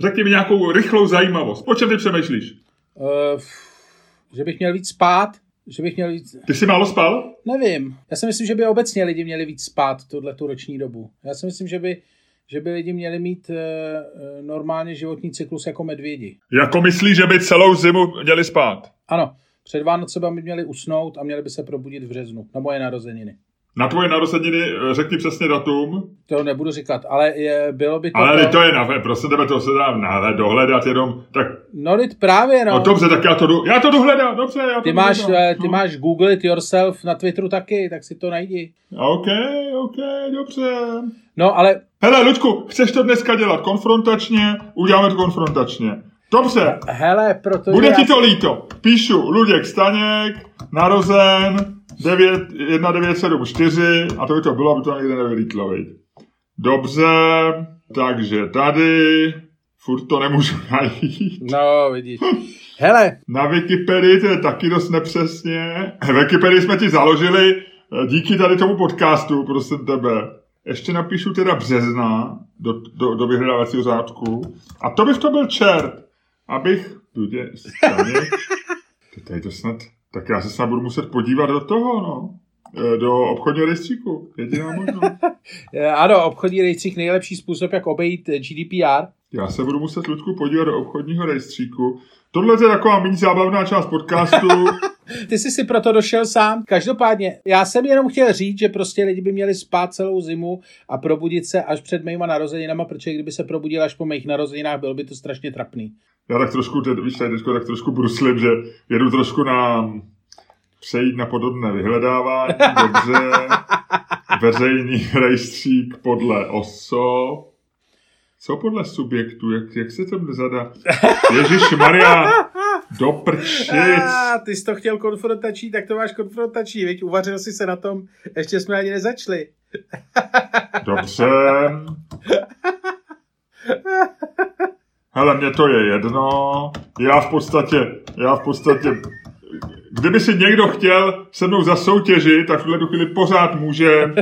Řekni mi nějakou rychlou zajímavost. O čem ty přemýšlíš? Uh, že bych měl víc spát, že bych měl víc... Ty jsi málo spal? Nevím. Já si myslím, že by obecně lidi měli víc spát tuhle tu roční dobu. Já si myslím, že by, že by lidi měli mít uh, normálně životní cyklus jako medvědi. Jako myslíš, že by celou zimu měli spát? Ano. Před Vánoce by měli usnout a měli by se probudit v březnu na moje narozeniny. Na tvoje narozeniny eh, řekni přesně datum. To nebudu říkat, ale je, bylo by to... Ale to, to je na prosím tebe, to se dá na, dohledat jenom, tak... No, teď právě, no. No dobře, tak já to, do, já to dohledám, dobře, já to Ty máš. Eh, ty no. máš Google it yourself na Twitteru taky, tak si to najdi. OK, OK, dobře. No, ale... Hele, Ludku, chceš to dneska dělat konfrontačně? Uděláme to konfrontačně. Dobře. Hele, protože... Bude ti to líto. Píšu Luděk Staněk, narozen, 9, 1974 a to by to bylo, aby to někde nevylítlo. Dobře, takže tady, furt to nemůžu najít. No, vidíš. Hele. Na Wikipedii to je taky dost nepřesně. Wikipedii jsme ti založili eh, díky tady tomu podcastu, prosím tebe. Ještě napíšu teda března do, do, do vyhledávacího řádku. A to by to byl čert, abych... Tudě, tady to snad tak já se snad budu muset podívat do toho, no. E, do obchodního rejstříku. Jediná možnost. ano, obchodní rejstřík nejlepší způsob, jak obejít GDPR. Já se budu muset, Ludku, podívat do obchodního rejstříku. Tohle je taková méně zábavná část podcastu. Ty jsi si proto došel sám. Každopádně, já jsem jenom chtěl říct, že prostě lidi by měli spát celou zimu a probudit se až před mýma narozeninama, protože kdyby se probudil až po mých narozeninách, bylo by to strašně trapný. Já tak trošku, teď, víš, tady tak trošku bruslím, že jedu trošku na přejít na podobné vyhledávání, dobře, veřejný rejstřík podle osob, co podle subjektu, jak, jak se to zadá? Ježíš Maria, do prčic. Ah, ty jsi to chtěl konfrontační, tak to máš konfrontační, viď? Uvařil jsi se na tom, ještě jsme ani nezačali. Dobře. Hele, mně to je jedno. Já v podstatě, já v podstatě Kdyby si někdo chtěl se mnou zasoutěžit, tak v tuhle chvíli pořád může,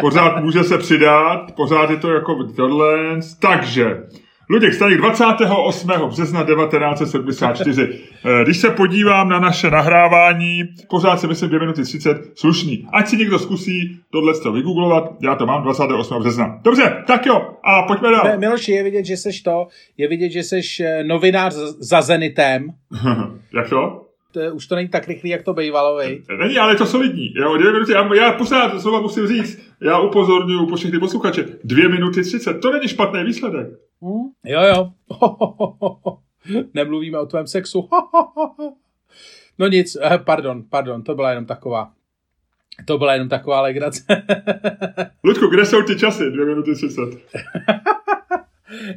pořád může se přidat, pořád je to jako tohle. Takže, Luděk Staněk 28. března 1974. Eh, když se podívám na naše nahrávání, pořád si myslím 2 minuty 30 slušný. Ať si někdo zkusí tohle vygooglovat, já to mám 28. března. Dobře, tak jo, a pojďme dál. Miloši, je vidět, že seš to, je vidět, že seš eh, novinář za Zenitem. Jak to? To, už to není tak rychlý, jak to bývalo, vej. Není, ale je to solidní. Jo, dvě minuty, já, já pořád slova musím říct, já upozorňuji po všechny posluchače, dvě minuty třicet, to není špatný výsledek. Hmm? Jo, jo. Nemluvíme o tvém sexu. no nic, eh, pardon, pardon, to byla jenom taková to byla jenom taková legrace. Ludku, kde jsou ty časy? Dvě minuty třicet.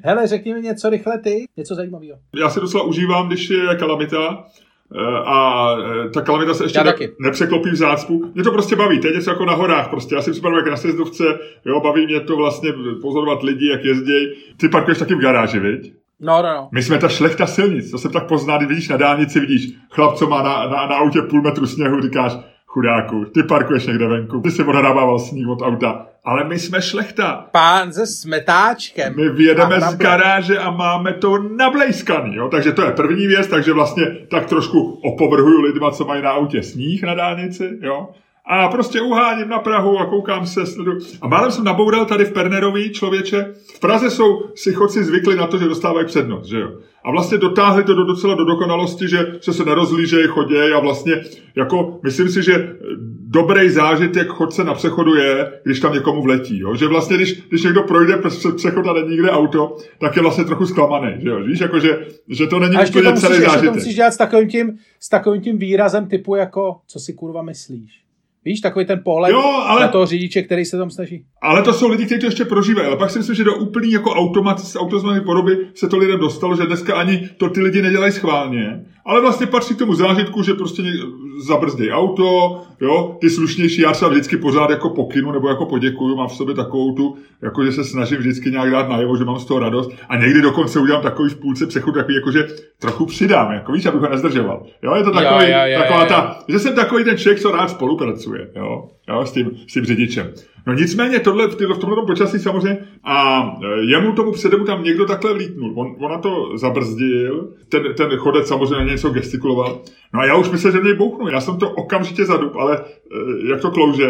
Hele, řekni mi něco rychle ty, něco zajímavého. Já si docela užívám, když je kalamita, a eh, ta kalamita se ještě ne, nepřeklopí v zácpu. Mě to prostě baví, to je něco jako na horách prostě. Já si připadám jak na sjezdovce, jo, baví mě to vlastně pozorovat lidi, jak jezdí. Ty parkuješ taky v garáži, viď? No, no, no. My jsme ta šlechta silnic, to se tak pozná, když vidíš na dálnici, vidíš chlap, co má na, na, na autě půl metru sněhu, říkáš, chudáku, ty parkuješ někde venku, ty si odhrabával sníh od auta, ale my jsme šlechta. Pán se smetáčkem. My vyjedeme z garáže a máme to nablejskaný, jo? takže to je první věc, takže vlastně tak trošku opovrhuju lidma, co mají na autě sníh na dálnici, jo? A prostě uháním na Prahu a koukám se. Sledu. A málem jsem naboural tady v Pernerovi člověče. V Praze jsou si chodci zvykli na to, že dostávají přednost, že jo. A vlastně dotáhli to do docela do dokonalosti, že se se nerozlížejí, chodějí a vlastně jako myslím si, že dobrý zážitek chodce na přechodu je, když tam někomu vletí. Jo? Že vlastně, když, když někdo projde přes přechod a není nikde auto, tak je vlastně trochu zklamaný. Že jo? Víš, jako, že, že to není úplně celý musíš, zážitek. A to musíš dělat s takovým, tím, s takovým tím výrazem typu jako, co si kurva myslíš. Víš, takový ten pohled jo, ale, na toho řidiče, který se tam snaží. Ale to jsou lidi, kteří to ještě prožívají. Ale pak si myslím, že do úplný jako automat, automatizované podoby se to lidem dostalo, že dneska ani to ty lidi nedělají schválně. Ale vlastně patří k tomu zážitku, že prostě zabrzdějí auto, jo, ty slušnější, já třeba vždycky pořád jako pokynu nebo jako poděkuju, mám v sobě takovou tu, jako že se snažím vždycky nějak dát najevo, že mám z toho radost a někdy dokonce udělám takový v půlce přechod, takový jako, že trochu přidám, jako víš, abych ho nezdržoval. Jo, je to takový, jo, jo, jo, taková jo, jo. ta, že jsem takový ten člověk, co rád spolupracuje, jo, jo s, tím, s tím řidičem. No nicméně tohle v, tomhle počasí samozřejmě a e, jemu tomu předemu tam někdo takhle vlítnul. On, on na to zabrzdil, ten, ten chodec samozřejmě něco gestikuloval. No a já už myslel, že mě bouchnu. Já jsem to okamžitě zadup, ale e, jak to klouže,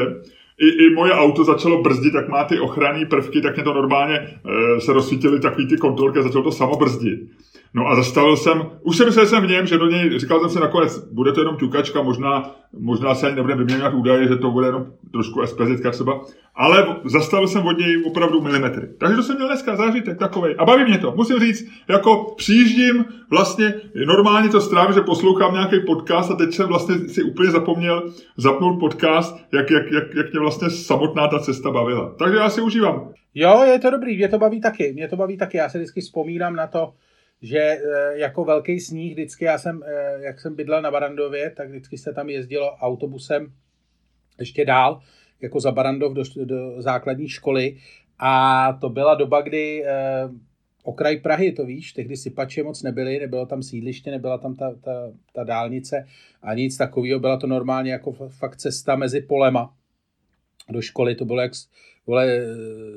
i, i moje auto začalo brzdit, tak má ty ochranné prvky, tak mě to normálně e, se rozsvítily takový ty kontrolky a začalo to samo brzdit. No a zastavil jsem, už jsem myslel jsem v něm, že do něj, říkal jsem si nakonec, bude to jenom ťukačka, možná, možná se ani nebudeme vyměňovat údaje, že to bude jenom trošku SPZ třeba, ale zastavil jsem od něj opravdu milimetry. Takže to jsem měl dneska zážitek takovej. A baví mě to. Musím říct, jako přijíždím, vlastně normálně to strávím, že poslouchám nějaký podcast a teď jsem vlastně si úplně zapomněl zapnout podcast, jak, jak, jak, jak mě vlastně samotná ta cesta bavila. Takže já si užívám. Jo, je to dobrý, mě to baví taky. Mě to baví taky. Já se vždycky vzpomínám na to, že eh, jako velký sníh vždycky, já jsem, eh, jak jsem bydlel na Barandově, tak vždycky se tam jezdilo autobusem ještě dál, jako za Barandov do, do základní školy. A to byla doba, kdy eh, okraj Prahy, to víš, tehdy sypače moc nebyly, nebylo tam sídliště, nebyla tam ta, ta, ta dálnice a nic takového, byla to normálně jako fakt cesta mezi polema do školy, to bylo jak vole,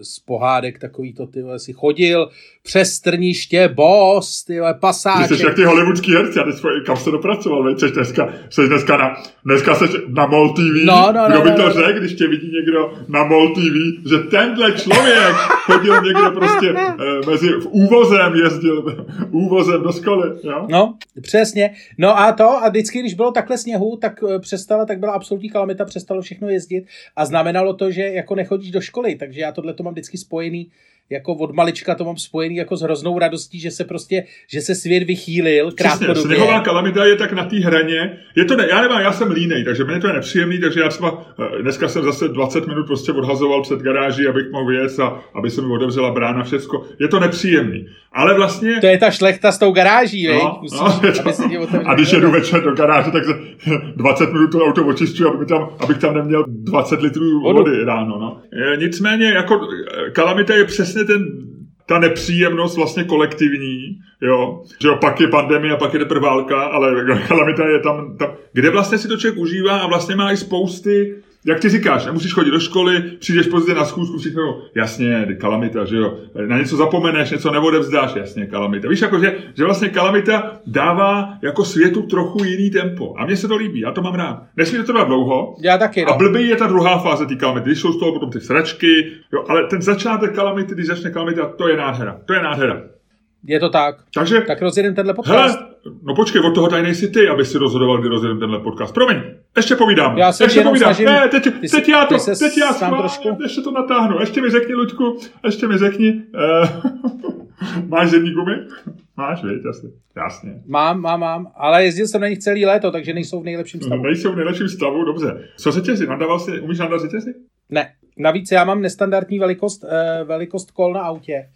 z pohádek takový to, ty vole, si chodil přes trniště, boss, ty vole, pasáček. Ty jsi jak ty hollywoodský herci, a teď kam se dopracoval, veď, jsi dneska, jsi dneska na, dneska jsi na MOL TV, no, no, kdo no, by no, to no, řekl, když tě vidí někdo na MOL TV, že tenhle člověk chodil někde prostě eh, mezi, v úvozem jezdil, úvozem do školy, jo? No, přesně. No a to, a vždycky, když bylo takhle sněhu, tak eh, přestala, tak byla absolutní kalamita, přestalo všechno jezdit a znamenalo to, že jako nechodíš do školy, takže já tohle to mám vždycky spojený jako od malička to mám spojený jako s hroznou radostí, že se prostě, že se svět vychýlil krátkodobě. Přesně, sněhová kalamita je tak na té hraně, je to ne, já nemám, já jsem línej, takže mě to je nepříjemný, takže já třeba eh, dneska jsem zase 20 minut prostě odhazoval před garáží, abych mohl věc a aby se mi otevřela brána, všecko. Je to nepříjemný. Ale vlastně... To je ta šlechta s tou garáží, no, Musíš, no, to... A když jedu večer do garáže, tak 20 minut to auto očišťuji, abych tam, abych tam neměl 20 litrů vody ráno. No. Nicméně, jako eh, kalamita je přesně ten ta nepříjemnost vlastně kolektivní, jo, že jo, pak je pandemie pak je teprve válka, ale kalamita je tam, tam, kde vlastně si to člověk užívá a vlastně má i spousty jak ty říkáš, nemusíš chodit do školy, přijdeš pozdě na schůzku, všechno, jasně, kalamita, že jo, na něco zapomeneš, něco neodevzdáš, jasně, kalamita. Víš, jako, že, že vlastně kalamita dává jako světu trochu jiný tempo. A mně se to líbí, já to mám rád. Nesmí to trvat dlouho. Já taky, no. A blbý je ta druhá fáze té kalamity, když jsou z toho potom ty sračky, jo, ale ten začátek kalamity, když začne kalamita, to je nádhera, to je nádhera. Je to tak. Takže, tak rozjedem tenhle podcast. Hele, no počkej, od toho tady nejsi ty, aby si rozhodoval, kdy rozjedem tenhle podcast. Promiň, ještě povídám. Já se ještě povídám. Snažím, ne, teď, ty teď já to, teď já sám trošku... ještě to natáhnu. Ještě mi řekni, Luďku, ještě mi řekni, uh, máš zimní gumy? Máš, víš, jasně. Jasně. Mám, mám, mám, ale jezdil jsem na nich celý léto, takže nejsou v nejlepším stavu. No, nejsou v nejlepším stavu, dobře. Co řetězy? Nadával si, umíš nadat řetězy? Ne. Navíc já mám nestandardní velikost, uh, velikost kol na autě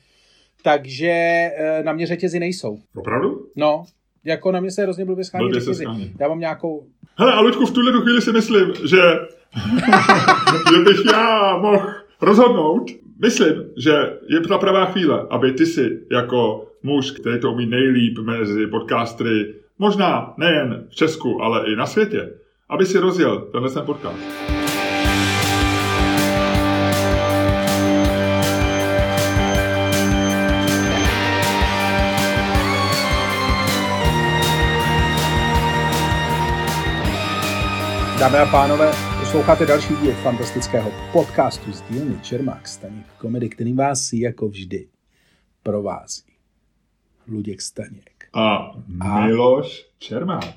takže eh, na mě řetězy nejsou. Opravdu? No, jako na mě se hrozně blbě schání řetězy. Já mám nějakou... Hele, a Luďku, v tuhle chvíli si myslím, že, že bych já mohl rozhodnout, myslím, že je ta pravá chvíle, aby ty si jako muž, který to umí nejlíp mezi podcastery, možná nejen v Česku, ale i na světě, aby si rozjel tenhle ten podcast. Dámy a pánové, posloucháte další díl fantastického podcastu z dílny Čermák Staněk komedy, který vás jako vždy provází. Luděk Staněk. A, a Miloš Čermák.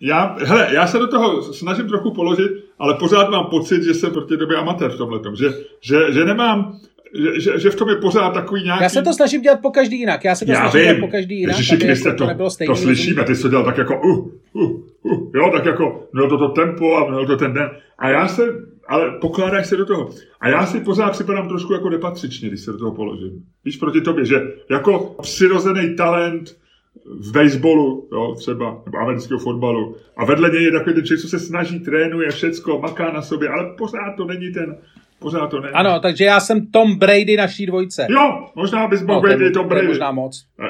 Já, hele, já se do toho snažím trochu položit, ale pořád mám pocit, že jsem proti době amatér v tomhle že, že, že nemám že, že, že v tom je pořád takový nějaký... Já se to snažím dělat po každý jinak. Já se to Já snažím vím. dělat po každý jinak. Ježiši Kriste, to, to, to slyšíme, ty jsi to dělal tak jako uh, uh, uh, jo, tak jako měl to to tempo a měl to ten den. A já se, ale pokládáš se do toho. A já si pořád připadám trošku jako nepatřičně, když se do toho položím. Víš, proti tobě, že jako přirozený talent v baseballu, jo, třeba, nebo amerického fotbalu. A vedle něj je takový ten člověk, co se snaží, trénuje všecko, maká na sobě, ale pořád to není ten, Pořád to není. Ano, takže já jsem Tom Brady naší dvojce. Jo, možná bys mohl no, být Tom Brady. To je možná moc. Ne.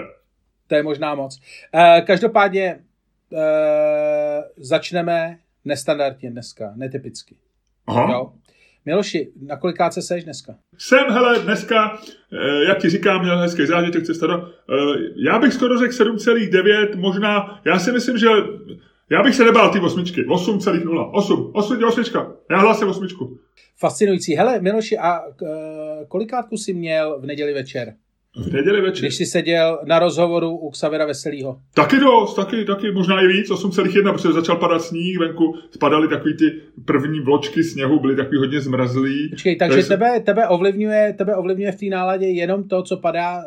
To je možná moc. Uh, každopádně uh, začneme nestandardně dneska, netypicky. Aha. Jo? Miloši, na kolikáce seš dneska? Jsem, hele, dneska, eh, jak ti říkám, měl hezký zážitek, staro, eh, já bych skoro řekl 7,9, možná, já si myslím, že já bych se nebál ty osmičky. 8,0. 8. 8 osmička. Já hlásím osmičku. Fascinující. Hele, Miloši, a eh, kolikátku jsi měl v neděli večer? V neděli večer. Když jsi seděl na rozhovoru u Xavera Veselýho. Taky dost, taky, taky, možná i víc, 8,1, protože začal padat sníh, venku spadaly takový ty první vločky sněhu, byly takový hodně zmrazlý. Počkej, takže Takže- tebe, tebe, ovlivňuje, tebe ovlivňuje v té náladě jenom to, co padá, uh,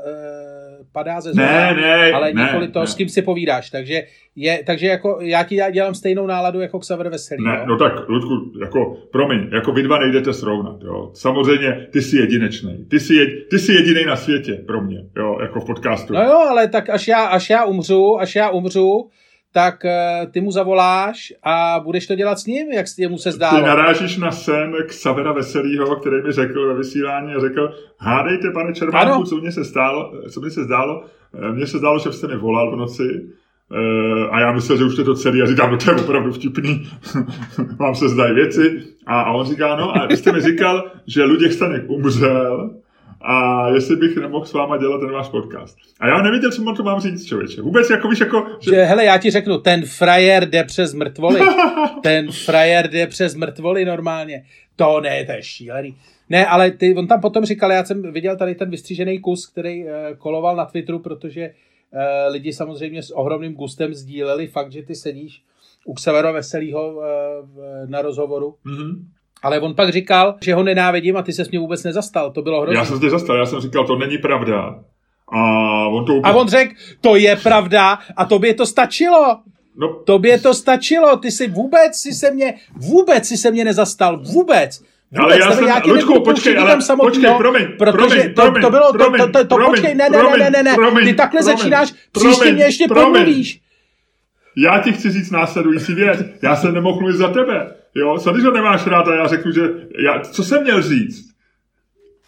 padá ze zora, Ne, ne, ale ne, nikoli to, ne. s kým si povídáš. Takže, je, takže jako já ti dělám stejnou náladu jako Xaver Veselý. Ne, jo? no tak, Ludku, jako, promiň, jako vy dva nejdete srovnat, jo. Samozřejmě, ty jsi jedinečný. Ty jsi, jed, ty jsi jediný na světě pro mě, jo, jako v podcastu. No jo, ale tak až já, až já umřu, až já umřu, tak uh, ty mu zavoláš a budeš to dělat s ním, jak jemu se Ty zdálo. narážíš na sen Xavera Veselýho, který mi řekl ve vysílání a řekl, hádejte, pane Čermánku, Ano. co mně se stálo, co mi se zdálo. Eh, Mně se zdálo, že jste mi volal v noci eh, a já myslel, že už je to celý a říkám, no to je opravdu vtipný, vám se zdají věci. A, a on říká, no a vy jste mi říkal, že Luděk Staněk umřel a jestli bych nemohl s váma dělat ten váš podcast. A já nevěděl, co mu to mám říct, člověče. Vůbec jako víš, jako, že Že, hele, já ti řeknu, ten frajer jde přes mrtvoly. ten frajer jde přes mrtvoly normálně. To ne, to je šílený. Ne, ale ty, on tam potom říkal, já jsem viděl tady ten vystřížený kus, který uh, koloval na Twitteru, protože uh, lidi samozřejmě s ohromným gustem sdíleli fakt, že ty sedíš u Xavera Veselýho uh, na rozhovoru. Mhm. Ale on pak říkal, že ho nenávidím a ty se mě vůbec nezastal. To bylo hrozné. Já jsem zde zastal, já jsem říkal, to není pravda. A on to A on řekl, to je pravda a tobě to stačilo. No, Tobě to stačilo, ty si vůbec si se mě, vůbec si se mě nezastal, vůbec. Vůbec, Ale já jsem- já Luďku, počkej, ale samotného, počkej, promiň, protože promiň, to, promiň, to bylo, to, promiň, to, to, to promiň, počkej, ne, ne, ne, promiň, ne, ne, ne, promiň, ty takhle promiň, začínáš, příště mě ještě promiň. promluvíš. já ti chci říct následující věc. Já jsem nemohl mluvit za tebe. Jo, když ho nemáš rád a já řeknu, že... Já, co jsem měl říct?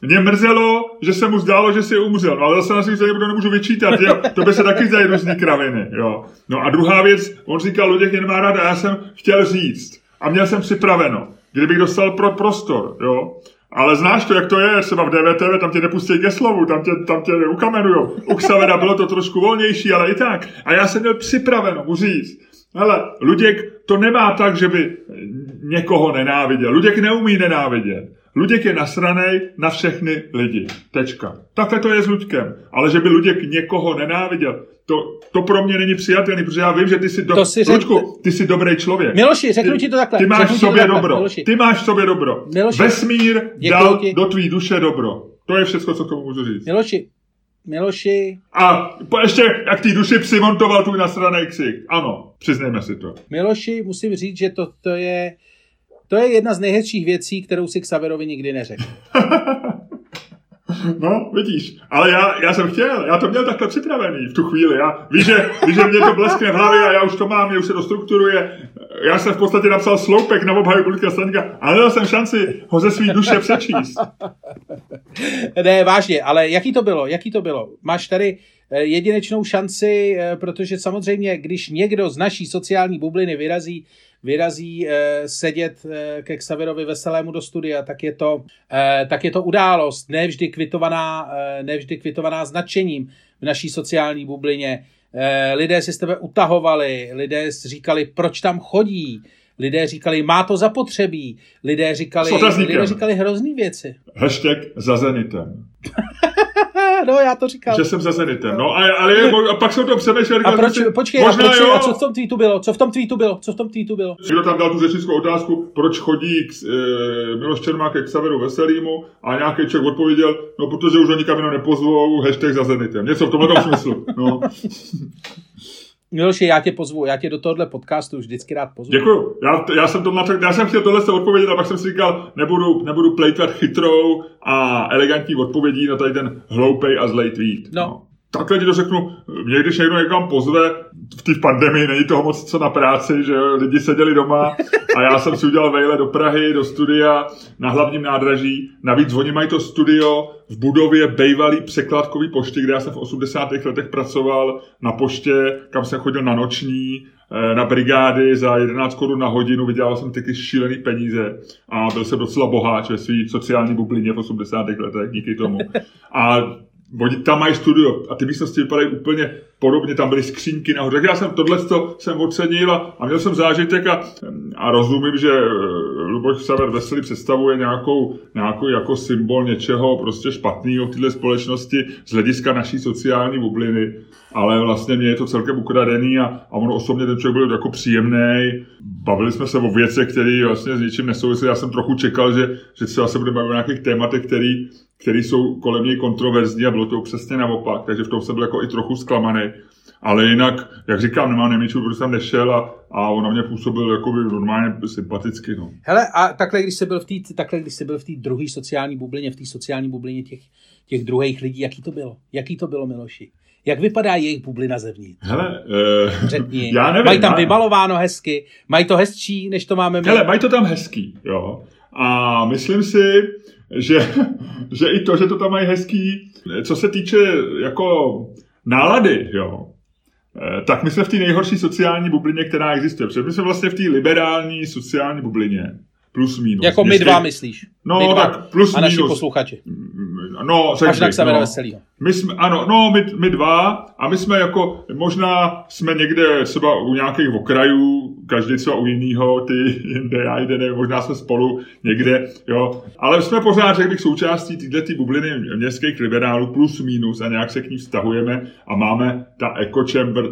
Mě mrzelo, že se mu zdálo, že si umřel, no, ale zase na si to nemůžu vyčítat, jo. to by se taky zdají různý kraviny, jo. No a druhá věc, on říkal, Luděk je nemá rád a já jsem chtěl říct a měl jsem připraveno, kdybych dostal pro prostor, jo. Ale znáš to, jak to je, třeba v DVTV, tam tě nepustí ke slovu, tam tě, tam tě ukamenujou. U Xavera bylo to trošku volnější, ale i tak. A já jsem měl připraveno mu říct, hele, Luděk to nemá tak, že by někoho nenáviděl. Luděk neumí nenávidět. Luděk je nasranej na všechny lidi. Tečka. Takhle to je s Luďkem. Ale že by Luděk někoho nenáviděl, to, to pro mě není přijatelný, protože já vím, že ty jsi, do... To si řek- Luďku, ty jsi dobrý člověk. Miloši, řeknu ty, ti to takhle. Ty máš v sobě takhle, dobro. Miloši. Ty máš v sobě dobro. Miloši, Vesmír dal ti. do tvý duše dobro. To je všechno, co k tomu můžu říct. Miloši, Miloši, A po- ještě, jak ty duši přimontoval tvůj nasranej ksik. Ano, přiznejme si to. Miloši, musím říct, že to, to je to je jedna z nejhezčích věcí, kterou si Xaverovi nikdy neřekl. No, vidíš. Ale já, já jsem chtěl, já to měl takhle připravený v tu chvíli. Já, víš, že, víš, že mě to bleskne v hlavě a já už to mám, mě už se to strukturuje. Já jsem v podstatě napsal sloupek na obhaju Ludka Staňka a nedal jsem šanci ho ze svý duše přečíst. Ne, vážně, ale jaký to bylo? Jaký to bylo? Máš tady eh, jedinečnou šanci, eh, protože samozřejmě, když někdo z naší sociální bubliny vyrazí, vyrazí eh, sedět eh, ke Xaverovi Veselému do studia, tak je to, eh, tak je to událost, nevždy kvitovaná, eh, nevždy kvitovaná značením v naší sociální bublině. Eh, lidé si z tebe utahovali, lidé si říkali, proč tam chodí, lidé říkali, má to zapotřebí, lidé říkali, lidé říkali hrozný věci. Hashtag za Zenitem. no, já to říkal. Že jsem za Zenitem. No, a, ale je, a pak jsem to přemýšlel. A proč, si, počkej, a, možná proč, jo. a co v tom tweetu bylo? Co v tom tweetu bylo? Co v tom tweetu bylo? Někdo tam dal tu řečnickou otázku, proč chodí k, e, Miloš Čermák ke Xaveru Veselýmu a nějaký člověk odpověděl, no protože už ho nikam jinam nepozvou, hashtag za Zenitem. Něco v tomhle smyslu. No. Miloši, já tě pozvu, já tě do tohohle podcastu už vždycky rád pozvu. Děkuju. Já, já, jsem to natak, já jsem chtěl tohle se odpovědět a pak jsem si říkal, nebudu, nebudu plejtvat chytrou a elegantní odpovědí na tady ten hloupej a zlej tweet. No. Takhle ti to řeknu, mě když někdo někam pozve, v té pandemii není toho moc co na práci, že lidi seděli doma a já jsem si udělal vejle do Prahy, do studia na hlavním nádraží. Navíc oni mají to studio v budově bejvalý překladkový pošty, kde já jsem v 80. letech pracoval na poště, kam jsem chodil na noční, eh, na brigády za 11 korun na hodinu, vydělal jsem taky šílený peníze a byl jsem docela boháč ve své sociální bublině v 80. letech díky tomu. A Oni tam mají studio a ty místnosti vypadají úplně podobně, tam byly skřínky nahoře. Tak já jsem tohle jsem ocenil a, a měl jsem zážitek a, a rozumím, že eh, Luboš Saver Veselý představuje nějakou, nějakou jako symbol něčeho prostě špatného v této společnosti z hlediska naší sociální bubliny, ale vlastně mě je to celkem ukradený a, a on osobně ten člověk byl jako příjemný. Bavili jsme se o věcech, které vlastně s ničím nesouvisí. Já jsem trochu čekal, že, že třeba se budeme bavit o nějakých tématech, který, které jsou kolem něj kontroverzní a bylo to přesně naopak, takže v tom jsem byl jako i trochu zklamaný. Ale jinak, jak říkám, nemám nejmenší, protože jsem nešel a, a on na mě působil jako by normálně sympaticky. No. Hele, a takhle, když jsi byl v té, takhle, když jsi byl v té druhé sociální bublině, v té sociální bublině těch, těch druhých lidí, jaký to bylo? Jaký to bylo, Miloši? Jak vypadá jejich bublina zevnitř? Hele, uh, Řekni. já nevím. Mají tam já... vybalováno hezky? Mají to hezčí, než to máme my? Hele, mají to tam hezký, jo. A myslím si, že, že i to, že to tam mají hezký, co se týče jako nálady, jo, eh, tak my jsme v té nejhorší sociální bublině, která existuje. Protože my jsme vlastně v té liberální sociální bublině. Plus minus. Jako my dva myslíš? No, my dva tak plus a minus. A naši posluchači. No, Až na no. veselýho. My jsme, ano, no, my, my dva a my jsme jako, možná jsme někde třeba u nějakých okrajů, každý třeba u jiného, ty jinde, já jde, nevím, možná jsme spolu někde, jo. Ale jsme pořád, řekl bych, součástí této bubliny městských liberálů plus minus a nějak se k ní vztahujeme a máme ta echo chamber,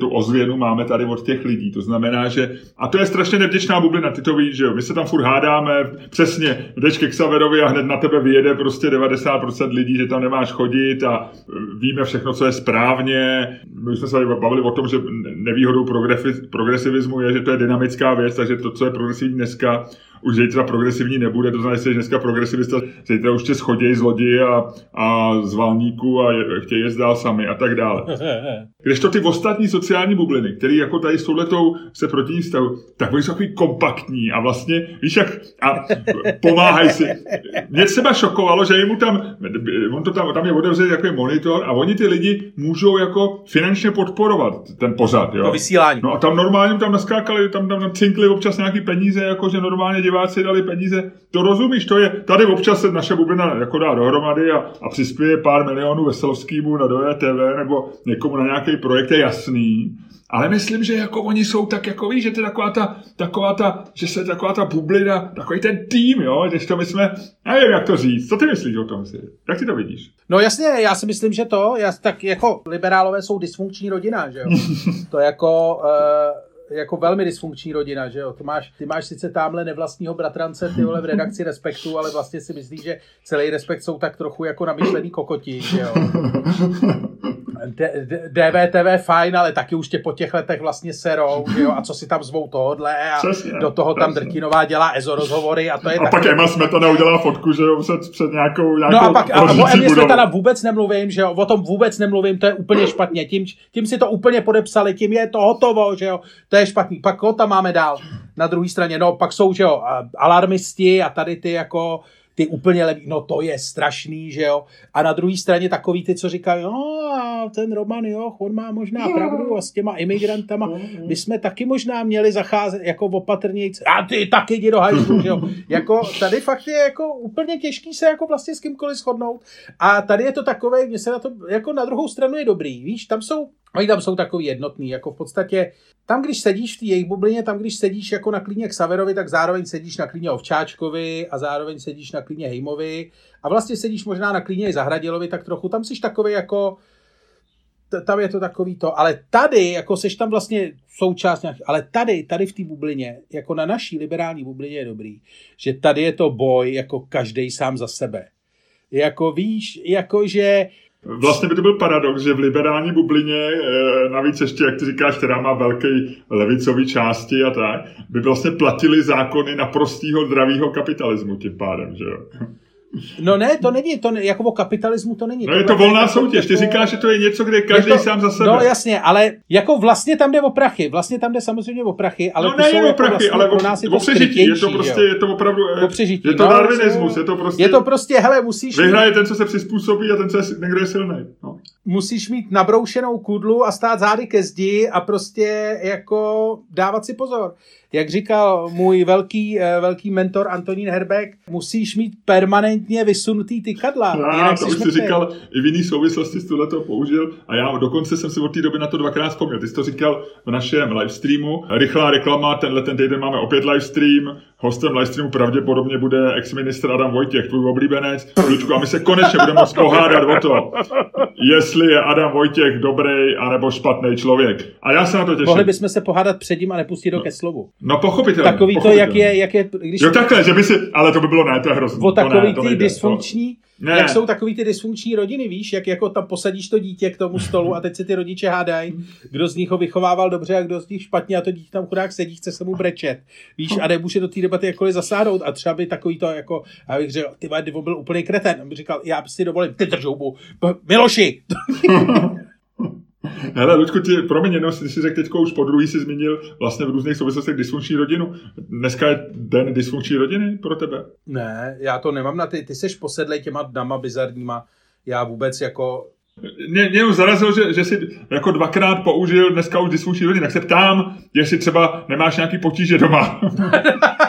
tu ozvěnu máme tady od těch lidí. To znamená, že, a to je strašně nevděčná bublina, ty to víš, že jo. My se tam furt hádáme, přesně, jdeš ke Xaverovi a hned na tebe vyjede prostě 90% lidí, že tam nemáš chodit a víme všechno, co je správně. My jsme se bavili o tom, že nevýhodou progresivismu je, že to je dynamická věc, takže to, co je progresivní dneska, už zítra progresivní nebude, to znamená, že dneska progresivista zítra už tě schodí z lodi a, a z valníku a je, chtějí jezdit dál sami a tak dále. Když to ty ostatní sociální bubliny, které jako tady s touhletou se proti ní stavu, tak oni jsou takový kompaktní a vlastně, víš jak, a pomáhají si. Mě třeba šokovalo, že mu tam, on to tam, tam je otevřený takový monitor a oni ty lidi můžou jako finančně podporovat ten pořad. Jo. To vysílání. No a tam normálně tam naskákali, tam, tam cinkli občas nějaký peníze, jako že normálně diváci dali peníze. To rozumíš, to je, tady občas se naše bublina jako dá dohromady a, a přispěje pár milionů Veselovskýmu na Doje TV nebo někomu na nějaký projekt, je jasný. Ale myslím, že jako oni jsou tak, jako víš, že to je taková ta, taková ta, že se taková ta bublina, takový ten tým, jo, když to my jsme, nevím, jak to říct, co ty myslíš o tom si? Jak ty to vidíš? No jasně, já si myslím, že to, já, tak jako liberálové jsou dysfunkční rodina, že jo. to jako, uh, jako velmi dysfunkční rodina, že jo? Ty máš, ty máš sice tamhle nevlastního bratrance, ty vole v redakci Respektu, ale vlastně si myslíš, že celý Respekt jsou tak trochu jako namyšlený kokoti, že jo? DVTV fajn, ale taky už tě po těch letech vlastně serou, že jo, a co si tam zvou tohodle a přesně, do toho přesně. tam Drtinová dělá EZO rozhovory a to je A taky... pak Emma Smetana udělala fotku, že jo, před, před nějakou, nějakou No a pak a o Emě Smetana vůbec nemluvím, že jo, o tom vůbec nemluvím, to je úplně špatně, tím, tím si to úplně podepsali, tím je to hotovo, že jo, to je špatný. Pak ho tam máme dál na druhé straně, no pak jsou, že jo, alarmisti a tady ty jako ty úplně levý, no to je strašný, že jo. A na druhé straně takový ty, co říkají, no a ten Roman, jo, on má možná pravdu a s těma imigrantama, my jsme taky možná měli zacházet jako opatrnějc. A ty taky jdi do hajzlu, že jo. Jako tady fakt je jako úplně těžký se jako vlastně s kýmkoliv shodnout. A tady je to takové, mě se na to, jako na druhou stranu je dobrý, víš, tam jsou Oni tam jsou takový jednotný, jako v podstatě tam, když sedíš v té jejich bublině, tam, když sedíš jako na klíně k Saverovi, tak zároveň sedíš na klíně Ovčáčkovi a zároveň sedíš na klíně Hejmovi a vlastně sedíš možná na klíně i Zahradilovi, tak trochu tam jsi takový jako tam je to takový to, ale tady, jako seš tam vlastně součást nějaký, ale tady, tady v té bublině, jako na naší liberální bublině je dobrý, že tady je to boj jako každý sám za sebe. Jako víš, jako že Vlastně by to byl paradox, že v liberální bublině, eh, navíc ještě, jak ty říkáš, která má velký levicový části a tak, by vlastně platili zákony naprostého zdravého kapitalismu tím pádem, že jo? No ne, to není, to ne, jako o kapitalismu to není. No je to volná soutěž, ty jako- říkáš, že to je něco, kde každý to, sám za sebe. No jasně, ale jako vlastně tam jde o prachy, vlastně tam jde samozřejmě o prachy, ale no ty ne jsou o jako prachy, vlastně ale pro nás je to o přežití, je to prostě, jo. je to opravdu, O přežití, je to no, darwinismus, je to prostě, Je to prostě, hele, musíš vyhraje ten, co se přizpůsobí a ten, co je někdo je silný. No. Musíš mít nabroušenou kudlu a stát zády ke zdi a prostě jako dávat si pozor. Jak říkal můj velký, eh, velký mentor Antonín Herbeck, musíš mít permanentně vysunutý tykadla. Já, jinak to jsi už si mrtvej. říkal, i v jiný souvislosti jsi to použil a já dokonce jsem si od té doby na to dvakrát vzpomněl. Ty jsi to říkal v našem livestreamu. Rychlá reklama, tenhle ten týden máme opět livestream. Hostem livestreamu pravděpodobně bude ex-ministr Adam Vojtěch, tvůj oblíbenec. Lučku, a my se konečně budeme moct pohádat o to, jestli je Adam Vojtěch dobrý anebo špatný člověk. A já se na to těším. Mohli bychom se pohádat před ním a nepustit ho ke slovu. No pochopitelně. Takový to, pochopitelně. jak je, jak je, když Jo takhle, že by si, ale to by bylo ne, to je hrozný. o to ne, takový to ty dysfunkční, Ne. jak jsou takový ty dysfunkční rodiny, víš, jak jako tam posadíš to dítě k tomu stolu a teď se ty rodiče hádají, kdo z nich ho vychovával dobře a kdo z nich špatně a to dítě tam chudák sedí, chce se mu brečet, víš, a nemůže do té debaty jakkoliv zasáhnout. A třeba by takový to jako, já bych řekl, ty ty byl úplný kreten, a by říkal, já si dovolím, ty drž hubu, P- Miloši, Hele, Luďku, ti, promiň, jenom si si řekl teď už po druhý si zmínil vlastně v různých souvislostech dysfunkční rodinu. Dneska je den dysfunkční rodiny pro tebe. Ne, já to nemám na ty, ty seš posedlej těma dnama bizarníma, já vůbec jako, Mě, mě jenom zarazilo, že, že jsi jako dvakrát použil dneska už dysfunkční rodinu. Tak se ptám, jestli třeba nemáš nějaký potíže doma.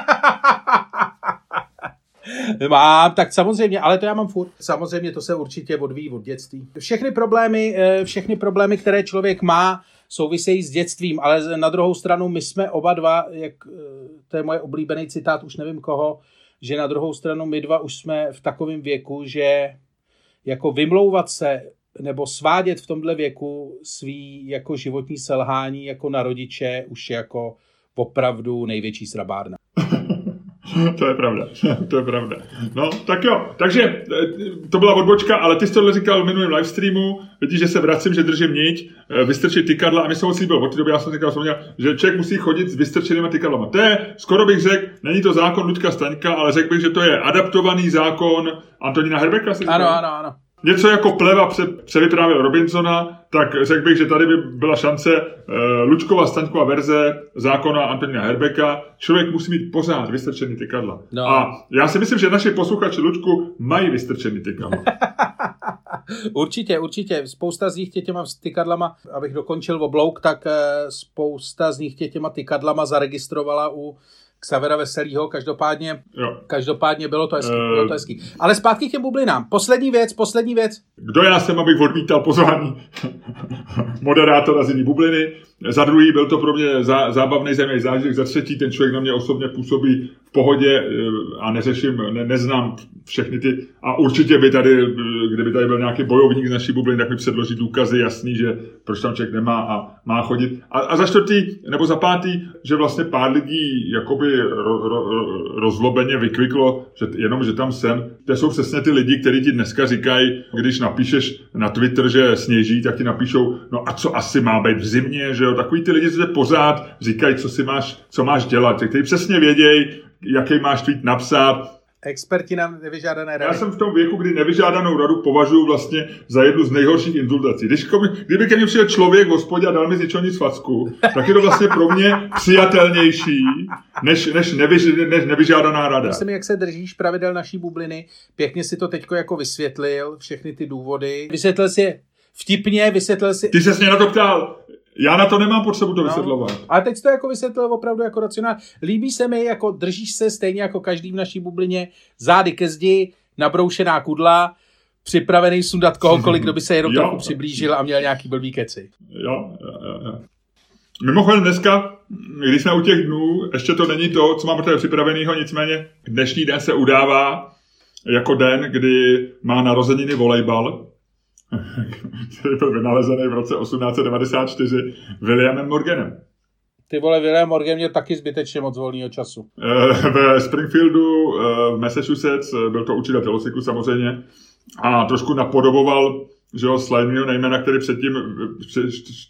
Mám, tak samozřejmě, ale to já mám furt. Samozřejmě to se určitě odvíjí od dětství. Všechny problémy, eh, všechny problémy, které člověk má, souvisejí s dětstvím, ale na druhou stranu my jsme oba dva, jak eh, to je moje oblíbený citát, už nevím koho, že na druhou stranu my dva už jsme v takovém věku, že jako vymlouvat se nebo svádět v tomhle věku svý jako životní selhání jako na rodiče už jako opravdu největší srabárna. To je pravda, to je pravda. No, tak jo, takže eh, to byla odbočka, ale ty jsi tohle říkal v minulém livestreamu, vidíš, že se vracím, že držím niť, eh, vystrčit tykadla a mi se moc líbilo. Od té doby já jsem říkal, že člověk musí chodit s vystrčenými tykadlama. To je, skoro bych řekl, není to zákon Luďka Staňka, ale řekl bych, že to je adaptovaný zákon Antonína Herbeka. Ano, ano, ano. Něco jako pleva pře, převyprávěl Robinsona, tak řekl bych, že tady by byla šance uh, Lučkova Staňkova verze zákona Antonína Herbeka. Člověk musí mít pořád vystrčený tykadla. No. A já si myslím, že naši posluchači Lučku mají vystrčený tykadla. Určitě, určitě. Spousta z nich tě těma tykadlama, abych dokončil oblouk, tak eh, spousta z nich tě těma tykadlama zaregistrovala u Xavera Veselýho. Každopádně, Jo. každopádně bylo to hezký. Eh. Bylo to hezký. Ale zpátky k těm bublinám. Poslední věc, poslední věc. Kdo já jsem, abych odmítal pozvání moderátora z jiný bubliny. Za druhý byl to pro mě zá, zábavný zajímavý zážitek. Za třetí ten člověk na mě osobně působí v pohodě eh, a neřeším, ne, neznám všechny ty. A určitě by tady, eh, kdyby tady byl nějaký bojovník z naší bubliny, tak mi předloží důkazy jasný, že proč tam člověk nemá a má chodit. A, a za čtvrtý, nebo za pátý, že vlastně pár lidí jakoby ro, ro, ro, rozlobeně vykliklo, že jenom, že tam jsem. To jsou přesně ty lidi, kteří ti dneska říkají, když napíšeš na Twitter, že sněží, tak ti napíšou, no a co asi má být v zimě, že jo? Takový ty lidi, tě pořád říkají, co si máš, co máš dělat. Kteří přesně vědějí, jaký máš tweet napsat, Experti na nevyžádané já rady. jsem v tom věku, kdy nevyžádanou radu považuji vlastně za jednu z nejhorších insultací. Když komi, kdyby ke mně přijel člověk v hospodě a dal mi z ničeho nic facku, tak je to vlastně pro mě přijatelnější, než, než, nevyž, než nevyžádaná rada. Myslím, jak se držíš pravidel naší bubliny. Pěkně si to teďko jako vysvětlil, všechny ty důvody. Vysvětlil si je vtipně, vysvětlil si... Ty se mě na to ptal. Já na to nemám potřebu to vysvětlovat. Ale teď to jako vysvětlil opravdu jako racionálně. Líbí se mi, jako držíš se stejně jako každý v naší bublině, zády ke zdi, nabroušená kudla, připravený sundat kohokoliv, kdo by se jenom Jo. trochu přiblížil a měl nějaký blbý keci. Jo, jo, jo, jo. Mimochodem dneska, když jsme u těch dnů, ještě to není to, co mám pro tebe připraveného, nicméně dnešní den se udává jako den, kdy má narozeniny volejbal, který byl vynalezený v roce 1894 Williamem Morganem. Ty vole, William Morgan měl taky zbytečně moc volného času. Eh, Ve Springfieldu eh, v Massachusetts, eh, byl to učitel tělocviku samozřejmě, a trošku napodoboval že jo, Slimeho Neymana, který předtím,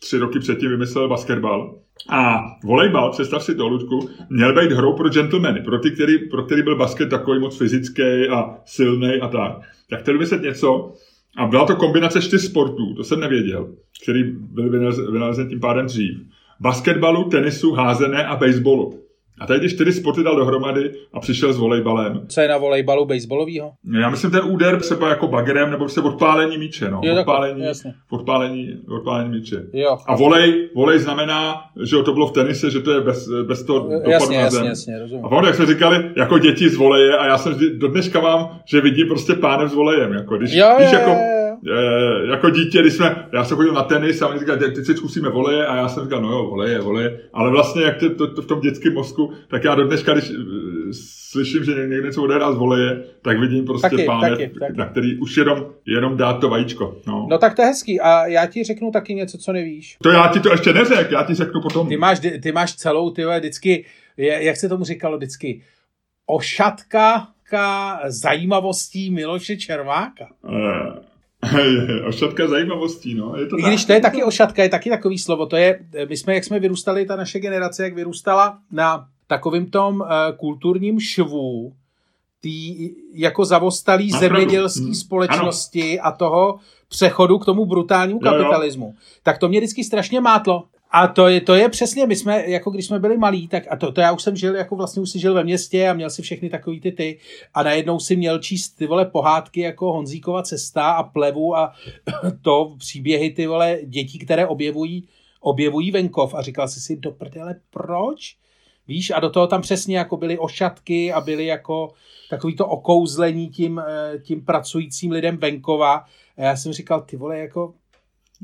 tři roky předtím vymyslel basketbal. A volejbal, představ si to, Ludku, měl být hrou pro gentlemany, pro ty, který, pro který byl basket takový moc fyzický a silný a tak. Tak chtěl vymyslet něco, a byla to kombinace čtyř sportů, to jsem nevěděl, který byl vynalezen tím pádem dřív. Basketbalu, tenisu, házené a baseballu. A tady ty čtyři sporty dal dohromady a přišel s volejbalem. Co je na volejbalu baseballovýho? Já myslím ten úder třeba jako bagerem nebo prostě odpálení míče. No. Jo, odpálení, jasně. odpálení, odpálení míče. Jo. A volej, volej znamená, že to bylo v tenise, že to je bez, bez toho jasně, jasně, jasně, rozumím. A ono, jak jsme říkali, jako děti z voleje a já jsem do dneška mám, že vidím prostě pánem s volejem. Jako, když, jo, když jo, jako, jo, jo. E, jako dítě, když jsme, já jsem chodil na tenis a oni říkali, teď si zkusíme voleje a já jsem říkal, no jo, voleje, voleje. Ale vlastně, jak to, to, to v tom dětském mozku, tak já do dneška, když eh, slyším, že někde něco odehrá z voleje, tak vidím prostě taky, páne, taky, taky. na který už jenom, jenom dá to vajíčko. No. no tak to je hezký a já ti řeknu taky něco, co nevíš. To já ti to ještě neřek, já ti řeknu potom. Ty máš, ty máš celou, ty vždycky, jak se tomu říkalo vždycky, ošatka zajímavostí Miloše Čermáka. Eh, ošatka zajímavostí, no. Je to I když to je taky ošatka, je taky takový slovo. To je, my jsme, jak jsme vyrůstali, ta naše generace, jak vyrůstala na takovým tom uh, kulturním švu, tý jako zavostalý zemědělské hmm. společnosti ano. a toho přechodu k tomu brutálnímu kapitalismu. Jo, jo. Tak to mě vždycky strašně mátlo. A to je, to je přesně, my jsme, jako když jsme byli malí, tak a to, to já už jsem žil, jako vlastně už si žil ve městě a měl si všechny takový ty ty a najednou si měl číst ty vole pohádky jako Honzíkova cesta a plevu a to příběhy ty vole dětí, které objevují, objevují venkov a říkal si si do prdele, proč? Víš, a do toho tam přesně jako byly ošatky a byly jako takový to okouzlení tím, eh, tím pracujícím lidem venkova. A já jsem říkal, ty vole, jako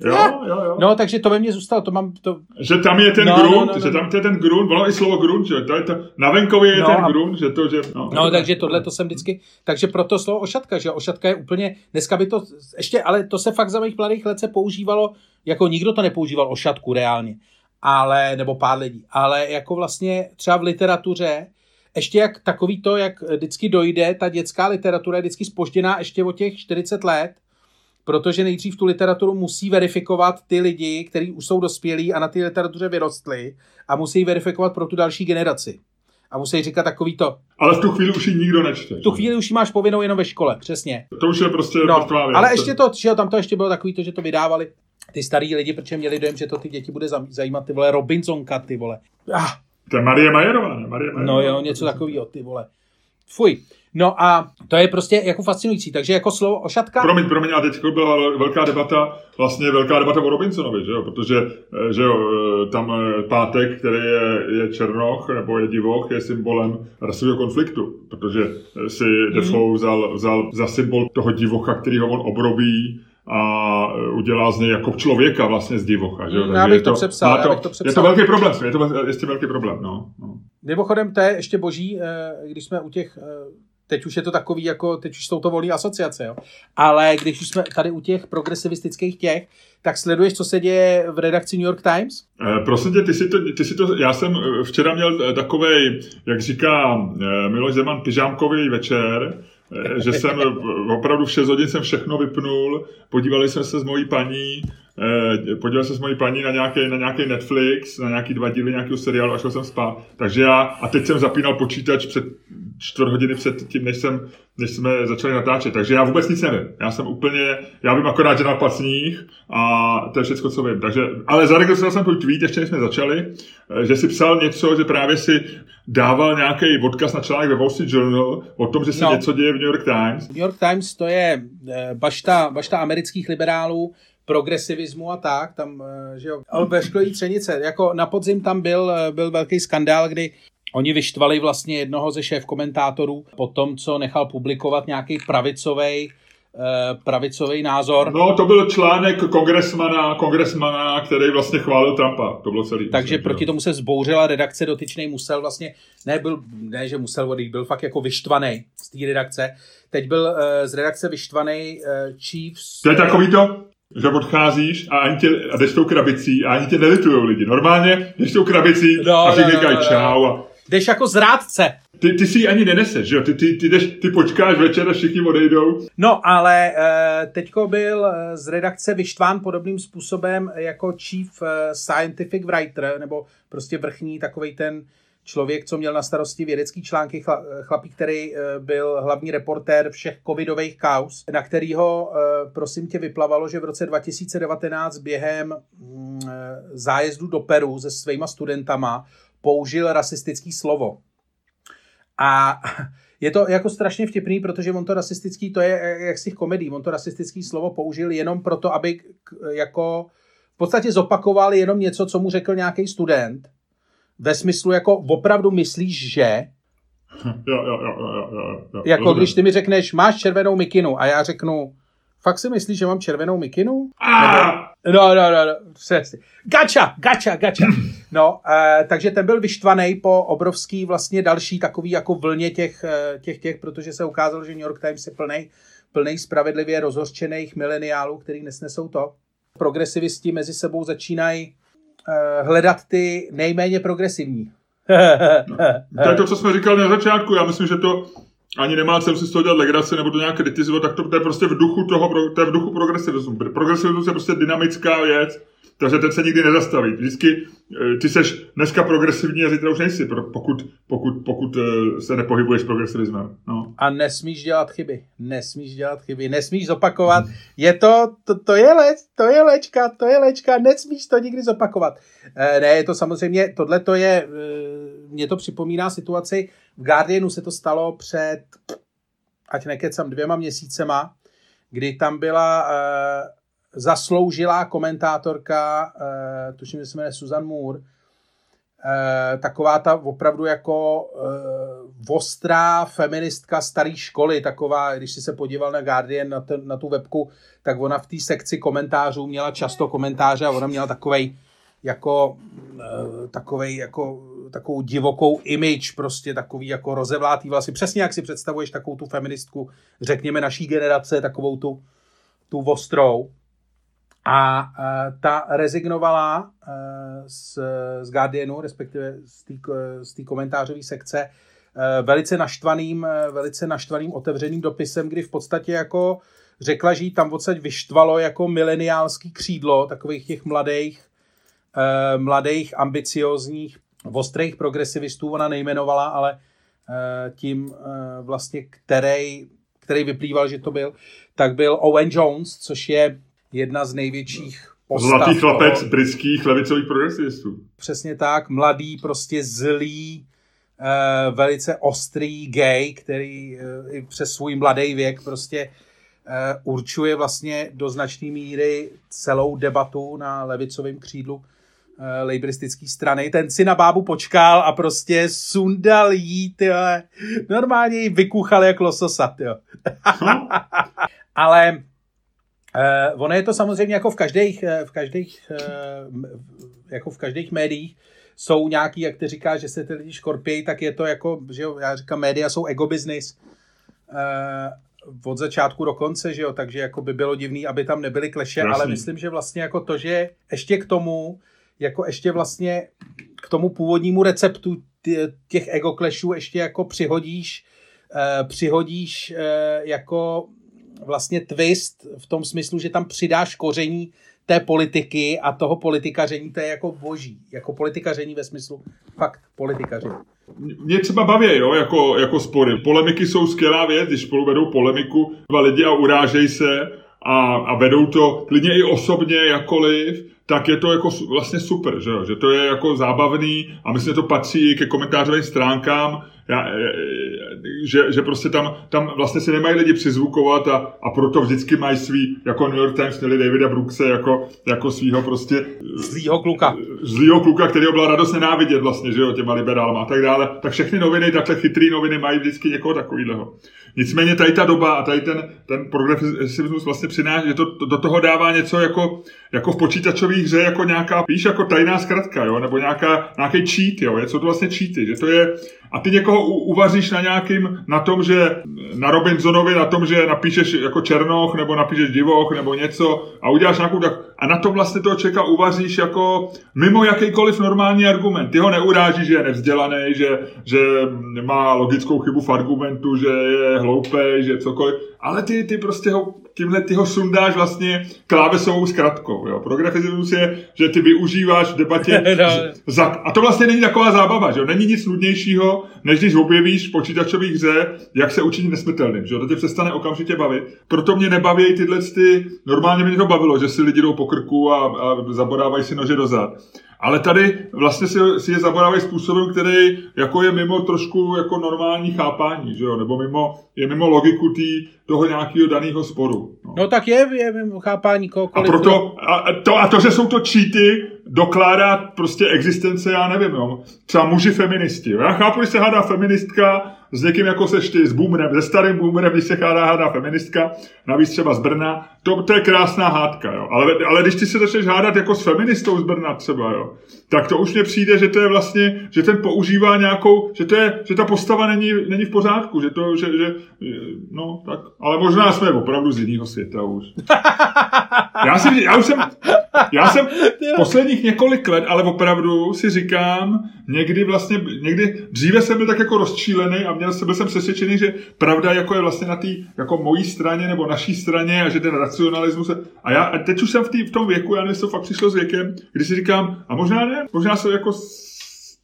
Jo, jo, jo. No, takže to ve mně zůstalo, to mám... To... Že tam je ten no, grunt, no, no, no. že tam je ten grunt, ono i slovo grunt, že to je to, na venkově je no, ten grunt, že to, že... No, no takže tohle to jsem vždycky, takže proto slovo ošatka, že ošatka je úplně, dneska by to, ještě, ale to se fakt za mých mladých let se používalo, jako nikdo to nepoužíval ošatku reálně, ale, nebo pár lidí, ale jako vlastně třeba v literatuře, ještě jak takový to, jak vždycky dojde, ta dětská literatura je vždycky spožděná ještě o těch 40 let, protože nejdřív tu literaturu musí verifikovat ty lidi, kteří už jsou dospělí a na té literatuře vyrostli a musí verifikovat pro tu další generaci. A musí říkat takový to. Ale v tu chvíli už ji nikdo nečte. V tu chvíli už ji máš povinnou jenom ve škole, přesně. To už je prostě no, Ale ještě to, že tam to ještě bylo takový to, že to vydávali ty starý lidi, protože měli dojem, že to ty děti bude zajímat, ty vole, Robinsonka, ty vole. Ah. To je Marie Majerová, ne? Marie Majerová. No jo, něco takového, ty vole. Fuj. No a to je prostě jako fascinující. Takže jako slovo ošatka... Promiň, promiň, a teď byla velká debata, vlastně velká debata o Robinsonovi, že jo? Protože, eh, že jo, eh, tam eh, pátek, který je, je černoch nebo je divoch, je symbolem rasového konfliktu, protože si mm. Defoe vzal, vzal za symbol toho divocha, který ho on obrobí a udělá z něj jako člověka vlastně z divocha. Že? Já bych to, to přepsal, to, bych to přepsal. Je to velký problém, je to ještě velký problém. No, no. Mimochodem, to je ještě boží, když jsme u těch teď už je to takový, jako teď už jsou to volné asociace, jo. Ale když už jsme tady u těch progresivistických těch, tak sleduješ, co se děje v redakci New York Times? Eh, prosím tě, ty si, to, ty si to, já jsem eh, včera měl eh, takový, jak říká eh, Miloš Zeman, pyžámkový večer, že jsem opravdu v 6 hodin jsem všechno vypnul, podívali jsme se s mojí paní, eh, podíval jsem s mojí paní na nějaký, na nějaký Netflix, na nějaký dva díly nějakého seriálu a šel jsem spát. Takže já, a teď jsem zapínal počítač před čtvrt hodiny před tím, než, jsem, než jsme začali natáčet. Takže já vůbec nic nevím. Já jsem úplně, já vím akorát, že sníh a to je všechno, co vím. Takže, ale zaregistroval jsem tvůj tweet, ještě než jsme začali, eh, že si psal něco, že právě si dával nějaký odkaz na článek ve Wall Street Journal o tom, že se no. něco děje v New York Times. New York Times to je eh, bašta, bašta amerických liberálů, progresivismu a tak, tam, eh, že jo, ve školní třenice, jako na podzim tam byl, byl velký skandál, kdy Oni vyštvali vlastně jednoho ze šéf komentátorů po tom, co nechal publikovat nějaký pravicový eh, pravicový názor. No, to byl článek kongresmana, kongresmana, který vlastně chválil Trumpa. To bylo celý. Takže myslím, proti jo. tomu se zbouřila redakce, dotyčný musel vlastně, ne, byl, ne že musel odejít, byl fakt jako vyštvaný z té redakce. Teď byl uh, z redakce vyštvaný uh, Chiefs. To je takový to, že odcházíš a ani tě, a jdeš tou krabicí a ani tě nelitujou lidi. Normálně jdeš tou krabicí no, a všichni no, no, říkají no, čau a jdeš jako zrádce. Ty, ty si ji ani neneseš, že jo? Ty, ty, ty, jdeš, ty počkáš večer a všichni odejdou. No, ale uh, teďko byl z redakce vyštván podobným způsobem jako chief uh, scientific writer, nebo prostě vrchní takovej ten člověk, co měl na starosti vědecký články, chlapík, který eh, byl hlavní reportér všech covidových kaus, na kterýho, eh, prosím tě, vyplavalo, že v roce 2019 během mm, eh, zájezdu do Peru se svýma studentama použil rasistický slovo. A je to jako strašně vtipný, protože on to rasistický, to je jak z těch komedí, on to rasistický slovo použil jenom proto, aby jako v podstatě zopakoval jenom něco, co mu řekl nějaký student ve smyslu jako opravdu myslíš, že? Jo, jo, jo, jo, jo, jo. Jako Rozumím. když ty mi řekneš, máš červenou mikinu a já řeknu, fakt si myslíš, že mám červenou mikinu? Ah! No, no, no, no. Gača, gača, gača. No, uh, takže ten byl vyštvaný po obrovský vlastně další takový jako vlně těch, uh, těch, těch, protože se ukázalo, že New York Times je plný, plný spravedlivě rozhořčených mileniálů, který nesnesou to. Progresivisti mezi sebou začínají uh, hledat ty nejméně progresivní. no, to je to, co jsme říkali na začátku. Já myslím, že to ani nemá cenu si z toho dělat legraci nebo to nějak kritizovat, tak to, to je prostě v duchu toho, to je v duchu progresivismu. Progresivismus je prostě dynamická věc, takže ten se nikdy nezastaví. Vždycky eh, ty seš dneska progresivní a zítra už nejsi, pokud, pokud, pokud eh, se nepohybuješ progresivismem. No. A nesmíš dělat chyby. Nesmíš dělat chyby. Nesmíš zopakovat. Je to, to, to je leč, to je lečka, to je lečka, nesmíš to nikdy zopakovat. E, ne, je to samozřejmě, tohle to je, mě to připomíná situaci, v Guardianu se to stalo před, ať nekecam, dvěma měsícema, kdy tam byla zasloužilá komentátorka, eh, tuším, že se jmenuje Susan Moore, eh, taková ta opravdu jako eh, ostrá feministka staré školy, taková, když si se podíval na Guardian, na, ten, na tu webku, tak ona v té sekci komentářů měla často komentáře a ona měla takovej jako takovej jako takovou divokou image, prostě takový jako rozevlátý vlasy. Přesně jak si představuješ takovou tu feministku, řekněme naší generace, takovou tu, tu ostrou. A uh, ta rezignovala uh, z, z Guardianu, respektive z té komentářové sekce, velice naštvaným, velice naštvaným otevřeným dopisem, kdy v podstatě jako řekla, že jí tam odsaď vyštvalo jako mileniálský křídlo takových těch mladých, mladých, ambiciozních, ostrých progresivistů, ona nejmenovala, ale tím vlastně, který, který vyplýval, že to byl, tak byl Owen Jones, což je jedna z největších postav. Zlatý chlapec toho. britských levicových progresivistů. Přesně tak, mladý, prostě zlý, uh, velice ostrý gay, který uh, i přes svůj mladý věk prostě uh, určuje vlastně do značné míry celou debatu na levicovém křídlu uh, lejbristické strany. Ten si na bábu počkal a prostě sundal jí, tyhle. Normálně ji vykuchal jak lososa, tyjo. Hm? Ale Uh, ono je to samozřejmě jako v každých, eh, v každých, uh, jako v každých médiích, jsou nějaký, jak ty říkáš, že se ty lidi škorpějí, tak je to jako, že jo, já říkám, média jsou ego business uh, od začátku do konce, že jo, takže jako by bylo divný, aby tam nebyly kleše, Jasný. ale myslím, že vlastně jako to, že ještě k tomu, jako ještě vlastně k tomu původnímu receptu těch ego klešů ještě jako přihodíš, uh, přihodíš uh, jako vlastně twist v tom smyslu, že tam přidáš koření té politiky a toho politikaření, to je jako boží. Jako politikaření ve smyslu fakt politikaření. Mě třeba baví, jo, jako, jako spory. Polemiky jsou skvělá věc, když spolu vedou polemiku, dva lidi a urážejí se a, a vedou to klidně i osobně, jakoliv, tak je to jako vlastně super, že, jo? že to je jako zábavný a myslím, že to patří ke komentářovým stránkám, já, že, že prostě tam, tam vlastně si nemají lidi přizvukovat a, a proto vždycky mají svý, jako New York Times měli Davida Brookse jako, jako svýho prostě... Zlýho kluka. Zlýho kluka, který byla radost nenávidět vlastně, že jo, těma liberálma a tak dále. Tak všechny noviny, takhle chytrý noviny mají vždycky někoho takového. Nicméně tady ta doba a tady ten, ten progresivismus vlastně přináší, že to, to, do toho dává něco jako, jako v počítačové hře, jako nějaká, víš, jako tajná zkratka, jo, nebo nějaká, nějaký cheat, jo, je, co to vlastně cheaty, že to je, a ty někoho uvaříš na nějakým, na tom, že na Robinsonovi, na tom, že napíšeš jako Černoch, nebo napíšeš Divoch, nebo něco a uděláš nějakou tak, a na to vlastně toho člověka uvaříš jako mimo jakýkoliv normální argument. Ty ho neurážíš, že je nevzdělaný, že, že má logickou chybu v argumentu, že je hloupý, že cokoliv, ale ty, ty prostě ho tímhle ty ho sundáš vlastně klávesovou zkratkou. Jo. Progresismus je, že ty využíváš v debatě no. za, a to vlastně není taková zábava, že jo. Není nic nudnějšího, než když objevíš v počítačové hře, jak se učinit nesmrtelným. Že jo. To tě přestane okamžitě bavit. Proto mě nebaví tyhle ty, normálně mě to bavilo, že si lidi jdou po krku a, a zabodávají si nože do zad. Ale tady vlastně si, si je zaborávají způsobem, který jako je mimo trošku jako normální chápání, že jo? nebo mimo, je mimo logiku tý, toho nějakého daného sporu. No. no tak je, je mimo chápání kohokoliv. A, proto, a, to, a to, že jsou to cheaty, dokládá prostě existence, já nevím, jo. třeba muži feministi. Jo? Já chápu, když se hádá feministka s někým jako seš ty, s boomerem, se starým boomerem, když se hádá, hádá feministka, navíc třeba z Brna, to, to je krásná hádka, jo. Ale, ale když ty se začneš hádat jako s feministou z Brna třeba, jo, tak to už mně přijde, že to je vlastně, že ten používá nějakou, že to je, že ta postava není, není v pořádku, že to, že, že no, tak, ale možná jsme opravdu z jiného světa už. Já, si, já už jsem, já jsem posledních několik let, ale opravdu si říkám, někdy vlastně, někdy, dříve jsem byl tak jako rozčílený a měl jsem, byl jsem přesvědčený, že pravda jako je vlastně na té jako mojí straně nebo naší straně a že ten racionalismus, a já a teď už jsem v, tý, v tom věku, já nevím, to fakt přišlo s věkem, kdy si říkám, a možná ne, možná se jako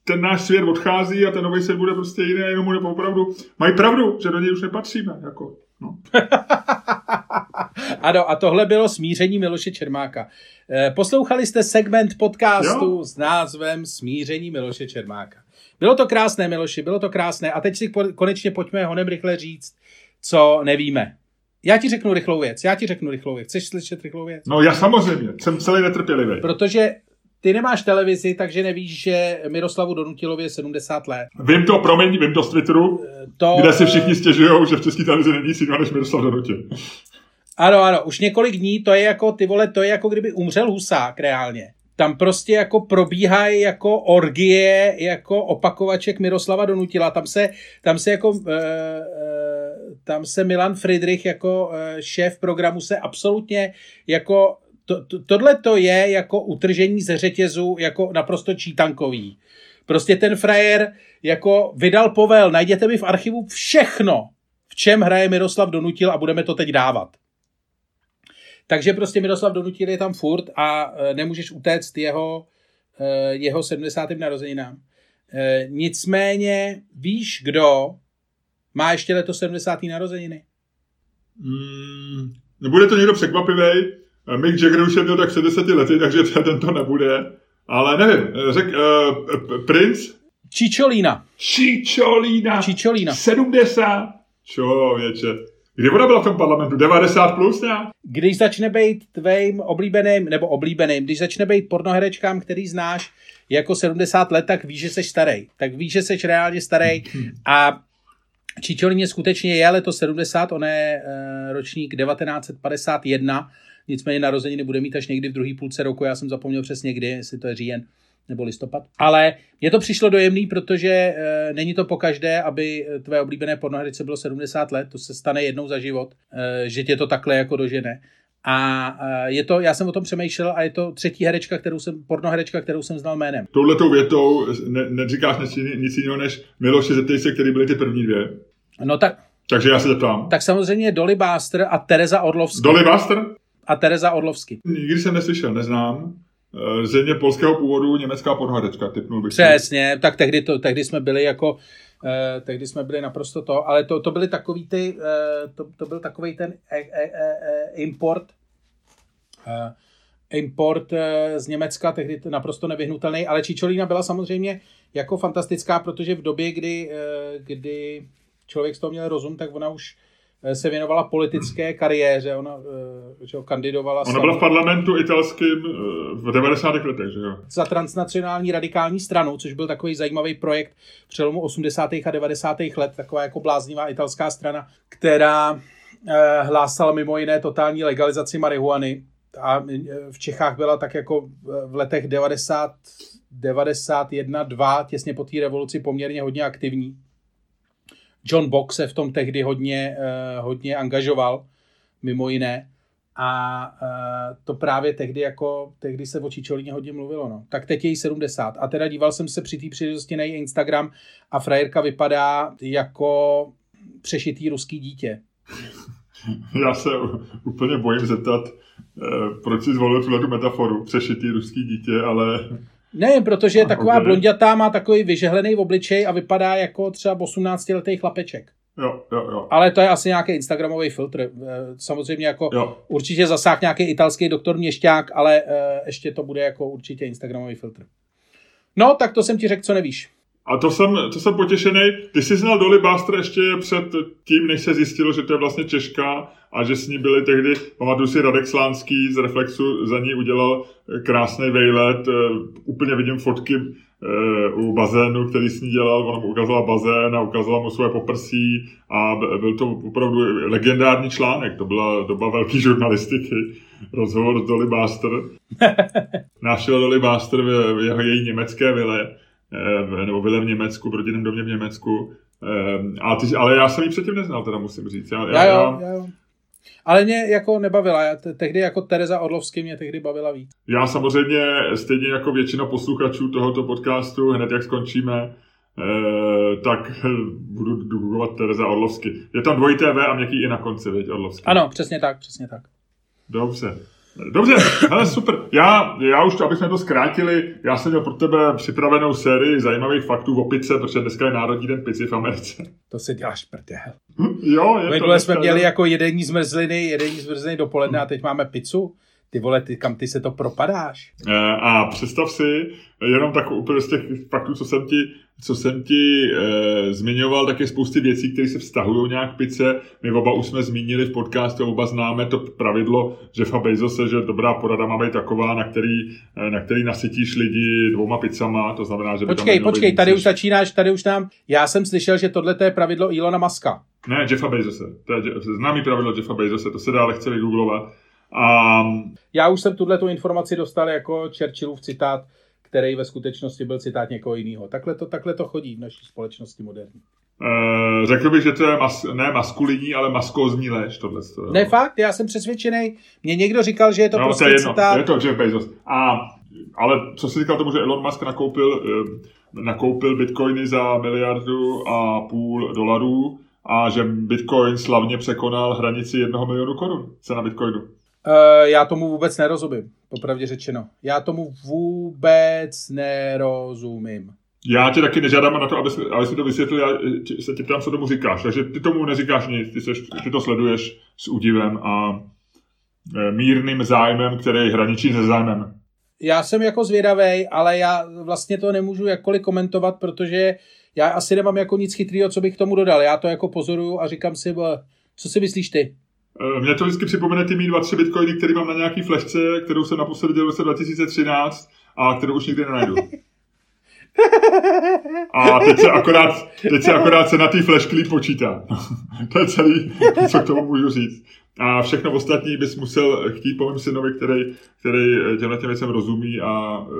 ten náš svět odchází a ten nový svět bude prostě jiný jenom bude opravdu, mají pravdu, že do něj už nepatříme. Jako, no. ano, a tohle bylo smíření Miloše Čermáka. Eh, poslouchali jste segment podcastu jo. s názvem Smíření Miloše Čermáka. Bylo to krásné, Miloši, bylo to krásné. A teď si konečně pojďme honem rychle říct, co nevíme. Já ti řeknu rychlou věc, já ti řeknu rychlou věc. Chceš slyšet rychlou věc? No já samozřejmě, jsem celý netrpělivý. Protože ty nemáš televizi, takže nevíš, že Miroslavu Donutilovi je 70 let. Vím to, promiň, vím to z Twitteru, to... kde si všichni stěžují, že v české televizi není nic než Miroslav Donutil. Ano, ano, už několik dní, to je jako, ty vole, to je jako kdyby umřel Husák reálně. Tam prostě jako probíhají jako orgie, jako opakovaček Miroslava Donutila. Tam se, tam se jako, uh, tam se Milan Friedrich jako uh, šéf programu se absolutně jako to, to, tohle to je jako utržení ze řetězu jako naprosto čítankový. Prostě ten frajer jako vydal povel, najděte mi v archivu všechno, v čem hraje Miroslav Donutil a budeme to teď dávat. Takže prostě Miroslav Donutil je tam furt a e, nemůžeš utéct jeho, e, jeho 70. narozeninám. E, nicméně víš, kdo má ještě leto 70. narozeniny? Mm, nebude to někdo překvapivý. Mick Jagger už je měl tak 70 lety, takže ten to nebude. Ale nevím, řek, uh, Prince? Čičolína. Čičolína. Čičolína. 70. Člověče. Kdy ona byla v tom parlamentu? 90 plus nějak? Když začne být tvým oblíbeným, nebo oblíbeným, když začne být pornoherečkám, který znáš jako 70 let, tak víš, že jsi starý. Tak víš, že jsi reálně starý a Čičolíně skutečně je leto 70, on je uh, ročník 1951, nicméně narozeniny bude mít až někdy v druhé půlce roku, já jsem zapomněl přesně kdy, jestli to je říjen nebo listopad. Ale mě to přišlo dojemný, protože e, není to pokaždé, aby tvé oblíbené pornoherice bylo 70 let, to se stane jednou za život, e, že tě to takhle jako dožene. A je to, já jsem o tom přemýšlel a je to třetí herečka, kterou jsem, pornoherečka, kterou jsem znal jménem. Touhletou větou ne, neříkáš nic, nic jiného než Miloši, zeptej se, který byly ty první dvě. No tak, takže já se zeptám. Tak samozřejmě Dolly Baster a Teresa Orlovsky. Dolly Baster? A Teresa Orlovsky. Nikdy jsem neslyšel, neznám. Eh, země polského původu, německá pornoherečka, typnul bych. Přesně, tak tehdy, to, tehdy jsme byli jako Uh, tehdy jsme byli naprosto to, ale to, to byly takový ty, uh, to, to byl takový ten e, e, e, import, uh, import uh, z Německa, tehdy to naprosto nevyhnutelný, ale Čičolína byla samozřejmě jako fantastická, protože v době, kdy, uh, kdy člověk z toho měl rozum, tak ona už Eh, se věnovala politické kariéře, ona eh, že ho, kandidovala... Ona byla v parlamentu italským eh, v 90. letech, že jo? Za transnacionální radikální stranu, což byl takový zajímavý projekt přelomu 80. a 90. let, taková jako bláznivá italská strana, která hlásala mimo jiné totální legalizaci marihuany a v Čechách byla tak jako v letech 90, 91, 2, těsně po té revoluci poměrně hodně aktivní. John Box se v tom tehdy hodně, uh, hodně angažoval, mimo jiné. A uh, to právě tehdy jako, tehdy se o Čičolíně hodně mluvilo, no. Tak teď je jí 70. A teda díval jsem se při té příležitosti na její Instagram a frajerka vypadá jako přešitý ruský dítě. Já se úplně bojím zeptat, eh, proč si zvolil tuhle metaforu, přešitý ruský dítě, ale... Ne, protože je taková okay. blondětá, má takový vyžehlený obličej a vypadá jako třeba 18-letý chlapeček. Jo, jo, jo. Ale to je asi nějaký Instagramový filtr. Eh, samozřejmě jako jo. určitě zasáh nějaký italský doktor Měšťák, ale eh, ještě to bude jako určitě Instagramový filtr. No, tak to jsem ti řekl, co nevíš. A to jsem, to jsem potěšený. Ty jsi znal Dolly Buster ještě před tím, než se zjistilo, že to je vlastně Češka a že s ní byli tehdy, pamatuju si Radek Slánský z Reflexu za ní udělal krásný vejlet, eh, úplně vidím fotky eh, u bazénu, který s ní dělal, on mu ukázala bazén a ukázala mu svoje poprsí a byl to opravdu legendární článek, to byla doba velké žurnalistiky, rozhovor s Dolly Buster. Našel Dolly Buster v jeho její německé vile Eh, nebo byla v Německu, v rodinném domě v Německu. Eh, ale, ty, ale já jsem ji předtím neznal, teda musím říct. Já, já, já, já, jo. Ale mě jako nebavila. Já tehdy jako Tereza Orlovsky mě tehdy bavila víc. Já samozřejmě, stejně jako většina posluchačů tohoto podcastu, hned jak skončíme, eh, tak budu googlovat Tereza Orlovsky. Je tam dvojité V a měkký i na konci, veď, Orlovsky. Ano, přesně tak, přesně tak. Dobře. Dobře, ale super. Já, já už, abychom to zkrátili, já jsem měl pro tebe připravenou sérii zajímavých faktů o pice, protože dneska je Národní den pici v Americe. To si děláš prdel. jo, je to jsme měli jako jedení zmrzliny, jedení zmrzliny dopoledne a teď máme pizzu. Ty vole, ty, kam ty se to propadáš? Eh, a představ si, jenom tak úplně z těch faktů, co jsem ti, co jsem ti e, zmiňoval, tak je spousty věcí, které se vztahují nějak k pice. My oba už jsme zmínili v podcastu, oba známe to pravidlo Jeffa Bezose, že dobrá porada má být taková, na který, eh, na který nasytíš lidi dvouma pizzama, to znamená, že Počkej, počkej, tady už začínáš, tady už nám, já jsem slyšel, že tohle je pravidlo Ilona Maska. Ne, Jeffa Bezose, to je známý pravidlo Jeffa Bezose, to se dá lehce vygooglovat. A... Já už jsem tuhle tu informaci dostal jako Churchillův citát, který ve skutečnosti byl citát někoho jiného. Takhle to, takhle to chodí v naší společnosti moderní. Uh, řekl bych, že to je mas, ne maskulinní, ale maskózní lež, tohle. Ne, fakt, já jsem přesvědčený. Mně někdo říkal, že je to no, prostě to je jedno, citát. Je to Jeff Bezos. A, ale co si říkal tomu, že Elon Musk nakoupil, uh, nakoupil bitcoiny za miliardu a půl dolarů a že bitcoin slavně překonal hranici jednoho milionu korun, cena bitcoinu. Uh, já tomu vůbec nerozumím, popravdě řečeno. Já tomu vůbec nerozumím. Já tě taky nežádám na to, aby, aby si to vysvětlil, já se tě ptám, co tomu říkáš. Takže ty tomu neříkáš nic, ty, seš, ty to sleduješ s údivem a e, mírným zájmem, který hraničí se zájmem. Já jsem jako zvědavý, ale já vlastně to nemůžu jakkoliv komentovat, protože já asi nemám jako nic chytrého, co bych k tomu dodal. Já to jako pozoruju a říkám si, co si myslíš ty? Eh, Mě to vždycky připomene ty mý dva, tři bitcoiny, které mám na nějaký flešce, kterou jsem naposledy dělal v roce 2013 a kterou už nikdy nenajdu. A teď se akorát, teď se akorát se na té flashklí počítá. to je celý, co k tomu můžu říct. A všechno ostatní bys musel chtít po mém synovi, který, který těmhle těm věcem rozumí a eh,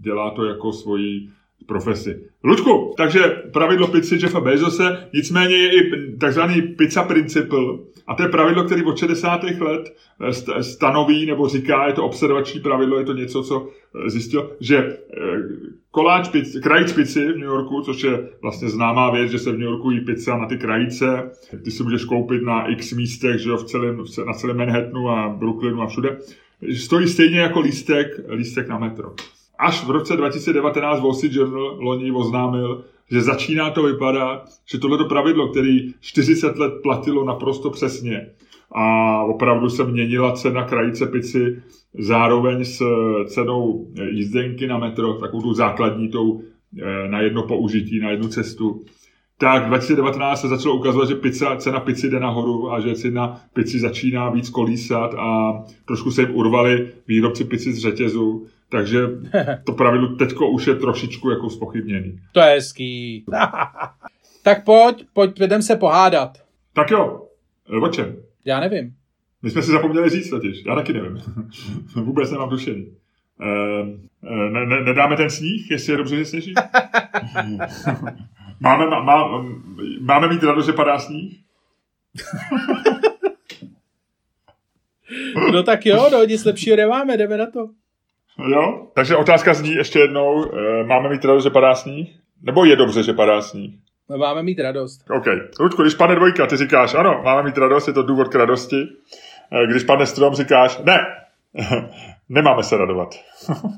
dělá to jako svoji profesi. Lučku, takže pravidlo pizzy Jeffa Bezose, nicméně je i takzvaný pizza principle, a to je pravidlo, který od 60. let eh, stanoví nebo říká, je to observační pravidlo, je to něco, co eh, zjistil, že eh, koláč, pici, krajíc pici v New Yorku, což je vlastně známá věc, že se v New Yorku jí pizza na ty krajice, ty si můžeš koupit na x místech, že jo, v celém, na celém Manhattanu a Brooklynu a všude, stojí stejně jako lístek, lístek na metro. Až v roce 2019 Wall Street Journal loni oznámil, že začíná to vypadat, že tohleto pravidlo, který 40 let platilo naprosto přesně a opravdu se měnila cena krajice pici zároveň s cenou jízdenky na metro, takovou tu základní tou eh, na jedno použití, na jednu cestu, tak 2019 se začalo ukazovat, že pizza, cena pici jde nahoru a že cena pici začíná víc kolísat a trošku se jim urvali výrobci pici z řetězu. Takže to pravidlo teďko už je trošičku jako spochybněný. To je hezký. tak pojď, pojď, jdem se pohádat. Tak jo, o čem? Já nevím. My jsme si zapomněli říct totiž, já taky nevím. Vůbec nemám tušení. Uh, ne, ne, nedáme ten sníh, jestli je dobře, že sněží? Máme, má, má, máme mít radost, že padá sníh? no tak jo, no nic lepšího nemáme, jdeme na to. Jo, takže otázka zní ještě jednou, e, máme mít radost, že padá sníh? Nebo je dobře, že padá sníh? Máme mít radost. OK. Ludku, když padne dvojka, ty říkáš, ano, máme mít radost, je to důvod k radosti. E, když padne strom, říkáš, ne, nemáme se radovat.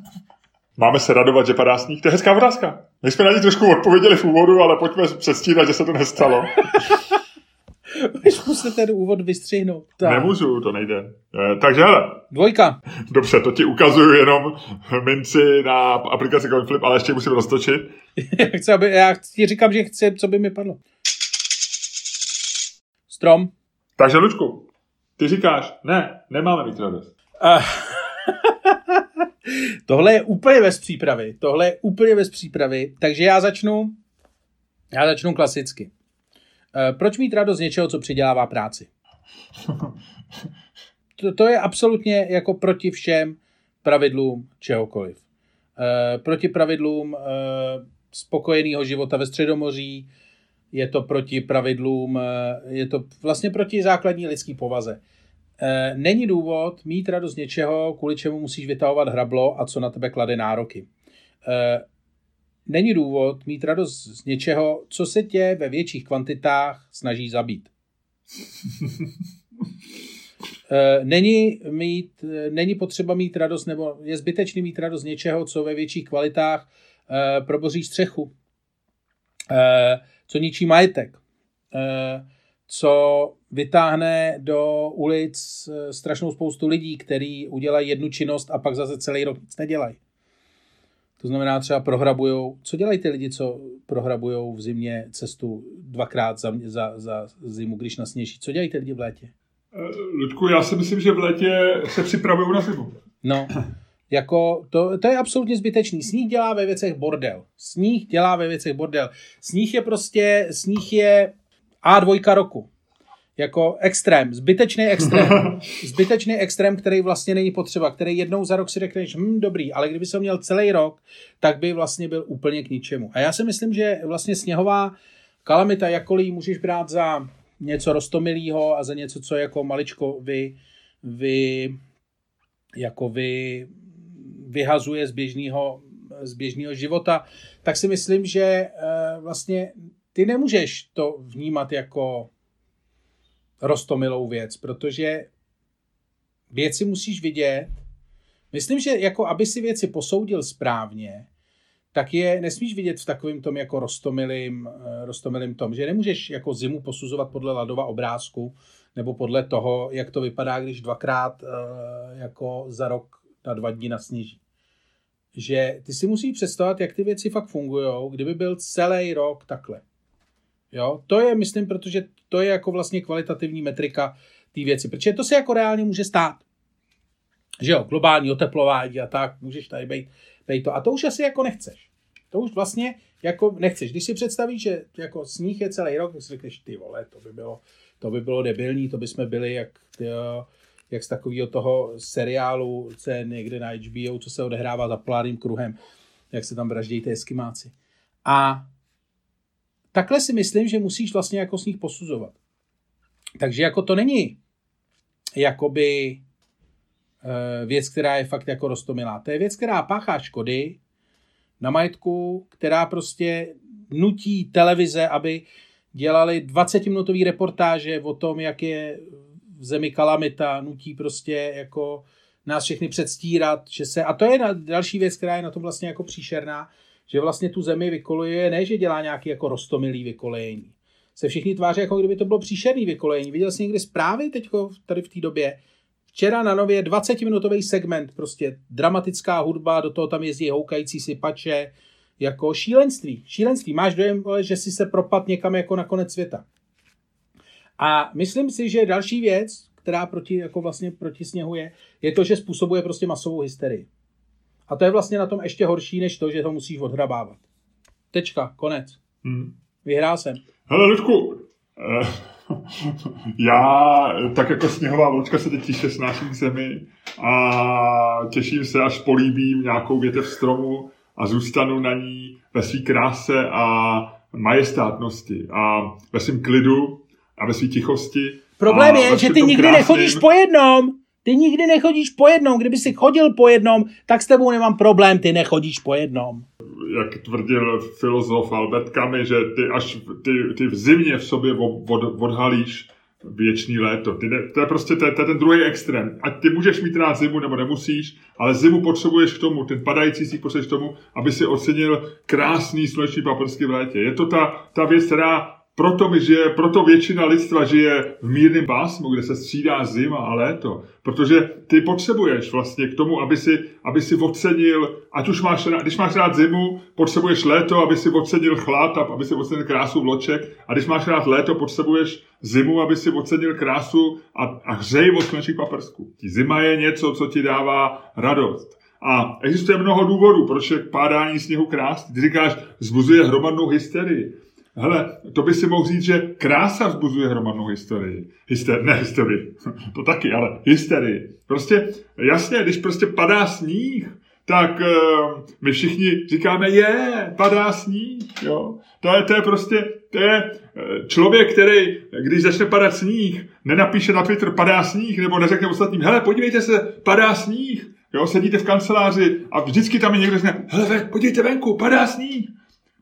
máme se radovat, že padá sníh? To je hezká otázka. My jsme na ní trošku odpověděli v úvodu, ale pojďme přestírat, že se to nestalo. Už musíte ten úvod vystřihnout. Tak. Nemůžu, to nejde. E, takže hele. Dvojka. Dobře, to ti ukazuju jenom minci na aplikaci CoinFlip, ale ještě musím roztočit. já, chci, aby, já ti říkám, že chci, co by mi padlo. Strom. Takže, Lučku, ty říkáš, ne, nemáme mít radost. Tohle je úplně bez přípravy. Tohle je úplně bez přípravy. Takže já začnu, já začnu klasicky. Eh, proč mít radost z něčeho, co přidělává práci? To, to je absolutně jako proti všem pravidlům čehokoliv. E, proti pravidlům e, spokojeného života ve Středomoří, je to proti pravidlům, e, je to vlastně proti základní lidský povaze. E, není důvod mít radost z něčeho, kvůli čemu musíš vytahovat hrablo a co na tebe klade nároky. E, není důvod mít radost z něčeho, co se tě ve větších kvantitách snaží zabít. Eh, není, mít, eh, není potřeba mít radost, nebo je zbytečný mít radost z něčeho, co ve větších kvalitách eh, proboří střechu, co ničí majetek, co vytáhne do ulic strašnou spoustu lidí, kteří udělají jednu činnost a pak zase celý rok nic nedělají. To znamená třeba prohrabujou, co dělají ty lidi, co prohrabujou v zimě cestu dvakrát za, za, za zimu, když nasněží? Co dělají ty lidi v létě? Eh, Ludku, já si myslím, že v létě se připravují na zimu. No, jako to, to je absolutně zbytečný. Sníh dělá ve věcech bordel. Sníh dělá ve věcech bordel. Sníh je prostě, sníh je A2 roku. Jako extrém, zbytečný extrém. Zbytečný extrém, který vlastně není potřeba, který jednou za rok si řekneš, hm, dobrý, ale kdyby se měl celý rok, tak by vlastně byl úplně k ničemu. A já si myslím, že vlastně sněhová kalamita, jakkoliv můžeš brát za něco rostomilého a za něco, co jako maličko vy, vy jako vy vyhazuje z běžného, z běžného života, tak si myslím, že uh, vlastně ty nemůžeš to vnímat jako rostomilou věc, protože věci musíš vidět. Myslím, že jako aby si věci posoudil správně, tak je nesmíš vidět v takovém tom jako rostomilým, eh, rostomilým tom, že nemůžeš jako zimu posuzovat podle ladova obrázku, nebo podle toho, jak to vypadá, když dvakrát eh, jako za rok na dva dní nasněží. Že ty si musíš představit, jak ty věci fakt fungují, kdyby byl celý rok takhle. Jo? To je, myslím, protože to je jako vlastně kvalitativní metrika té věci, protože to se jako reálně může stát. Že jo, globální oteplování a tak, můžeš tady být, být to. A to už asi jako nechceš. To už vlastně jako nechceš. Když si představíš, že jako sníh je celý rok, tak si řekneš, ty vole, to by bylo, to by bylo debilní, to by jsme byli jak, ty, jak z takového toho seriálu, co je někde na HBO, co se odehrává za pláným kruhem, jak se tam vraždějí ty eskimáci. A takhle si myslím, že musíš vlastně jako s nich posuzovat. Takže jako to není jakoby eh, věc, která je fakt jako rostomilá. To je věc, která páchá škody na majetku, která prostě nutí televize, aby dělali 20-minutové reportáže o tom, jak je v zemi kalamita, nutí prostě jako nás všechny předstírat, že se, a to je další věc, která je na tom vlastně jako příšerná, že vlastně tu zemi vykoluje, ne, že dělá nějaký jako rostomilý vykolejení. Se všichni tváří, jako kdyby to bylo příšerný vykolejení. Viděl jsi někdy zprávy teď tady v té době? Včera na nově 20-minutový segment, prostě dramatická hudba, do toho tam jezdí houkající si pače, jako šílenství. Šílenství. Máš dojem, že si se propad někam jako na konec světa. A myslím si, že další věc, která proti, jako vlastně proti sněhu je, je to, že způsobuje prostě masovou hysterii. A to je vlastně na tom ještě horší, než to, že ho musíš odhrabávat. Tečka, konec. Hmm. Vyhrál jsem. Hele, Ludku, eh, já tak jako sněhová vločka se teď tiše snáším k zemi a těším se, až políbím nějakou větev stromu a zůstanu na ní ve své kráse a majestátnosti a ve svém klidu a ve své tichosti. Problém je, že ty nikdy krásným. nechodíš po jednom. Ty nikdy nechodíš po jednom. Kdyby si chodil po jednom, tak s tebou nemám problém, ty nechodíš po jednom. jak tvrdil filozof Albert Camus, že ty až ty, ty v zimě v sobě od, od, odhalíš věčný léto. Ty ne, to je prostě to je, to je ten druhý extrém. Ať ty můžeš mít rád zimu nebo nemusíš, ale zimu potřebuješ k tomu, ten padající sníh potřebuješ k tomu, aby si ocenil krásný sluneční paprsky v létě. Je to ta, ta věc, která proto žije, proto většina lidstva žije v mírném pásmu, kde se střídá zima a léto. Protože ty potřebuješ vlastně k tomu, aby si, aby si ocenil, ať už máš, když máš rád zimu, potřebuješ léto, aby si ocenil chlad, aby si ocenil krásu vloček. A když máš rád léto, potřebuješ zimu, aby si ocenil krásu a, a hřej od slunečních paprsků. Zima je něco, co ti dává radost. A existuje mnoho důvodů, proč je pádání sněhu krásný. Ty říkáš, vzbuzuje hromadnou hysterii. Hele, to by si mohl říct, že krása vzbuzuje hromadnou historii. Hyster, ne historii, to taky, ale hysterii. Prostě, jasně, když prostě padá sníh, tak uh, my všichni říkáme, je, padá sníh, jo. To je, to je prostě, to je eh, člověk, který, když začne padat sníh, nenapíše na Twitter, padá sníh, nebo neřekne ostatním, hele, podívejte se, padá sníh, jo, sedíte v kanceláři a vždycky tam je někdo řekne, hele, ve, podívejte venku, padá sníh.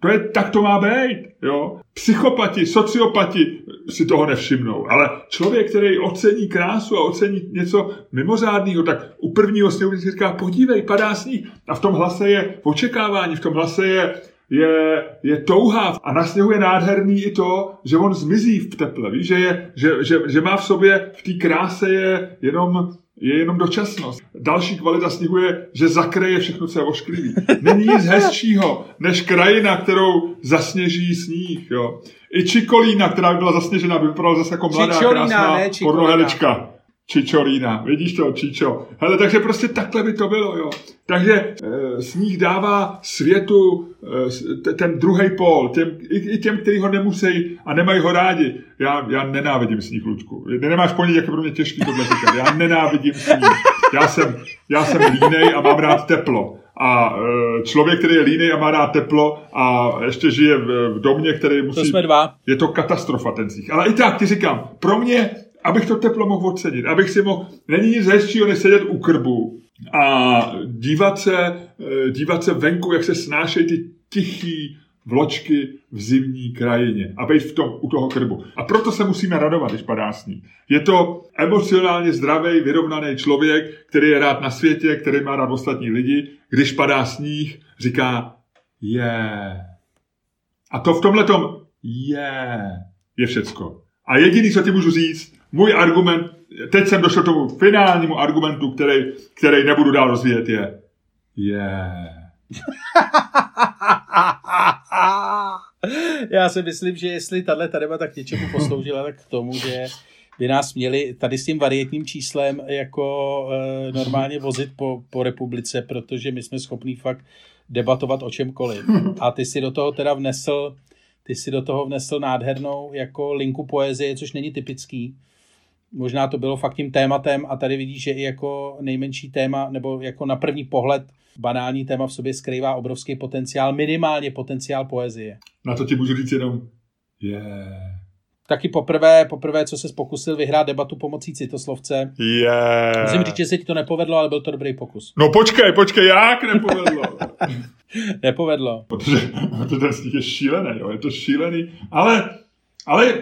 To je, tak to má být, jo. Psychopati, sociopati si toho nevšimnou, ale člověk, který ocení krásu a ocení něco mimořádného, tak u prvního sněhu si říká, podívej, padá sníh. A v tom hlase je očekávání, v tom hlase je, je, je touha. A na sněhu je nádherný i to, že on zmizí v teple, víš, že, je, že, že, že má v sobě, v té kráse je jenom je jenom dočasnost. Další kvalita sněhu je, že zakryje všechno, co je ošklivý. Není nic hezčího, než krajina, kterou zasněží sníh. Jo. I Čikolína, která by byla zasněžená, by vypadala zase jako mladá, Čičolína, krásná ne pornoherečka. Čičolína, vidíš to, Čičo. Hele, takže prostě takhle by to bylo, jo. Takže e, sníh dává světu e, ten druhý pol, těm, i, i těm, kteří ho nemusí a nemají ho rádi. Já, já nenávidím sníh, Ludku. Nemáš ponětí, jak je pro mě těžký tohle říkat. Já nenávidím sníh. Já jsem, já jsem línej a mám rád teplo. A e, člověk, který je línej a má rád teplo a ještě žije v, v domě, který musí... To jsme dva. Je to katastrofa ten sníh. Ale i tak ti říkám, pro mě, abych to teplo mohl ocenit, abych si mohl, není nic hezčího, než sedět u krbu a dívat se, eh, dívat se venku, jak se snášejí ty tichý vločky v zimní krajině a být v tom, u toho krbu. A proto se musíme radovat, když padá sníh. Je to emocionálně zdravý, vyrovnaný člověk, který je rád na světě, který má rád ostatní lidi. Když padá sníh, říká je. A to v tomhle je, je všecko. A jediný, co ti můžu říct, můj argument, teď jsem došel k tomu finálnímu argumentu, který, který nebudu dál rozvíjet, je je. Já si myslím, že jestli tahle ta debata k něčemu posloužila, tak k tomu, že by nás měli tady s tím varietním číslem jako e, normálně vozit po, po republice, protože my jsme schopní fakt debatovat o čemkoliv. A ty si do toho teda vnesl, ty si do toho vnesl nádhernou jako linku poezie, což není typický. Možná to bylo fakt tím tématem a tady vidíš, že i jako nejmenší téma, nebo jako na první pohled banální téma v sobě skrývá obrovský potenciál, minimálně potenciál poezie. Na to ti můžu říct jenom je. Taky poprvé, poprvé, co se pokusil vyhrát debatu pomocí citoslovce. Je. Musím říct, že se ti to nepovedlo, ale byl to dobrý pokus. No počkej, počkej, jak nepovedlo? Nepovedlo. protože, protože je šílený, jo, je to šílený, ale, ale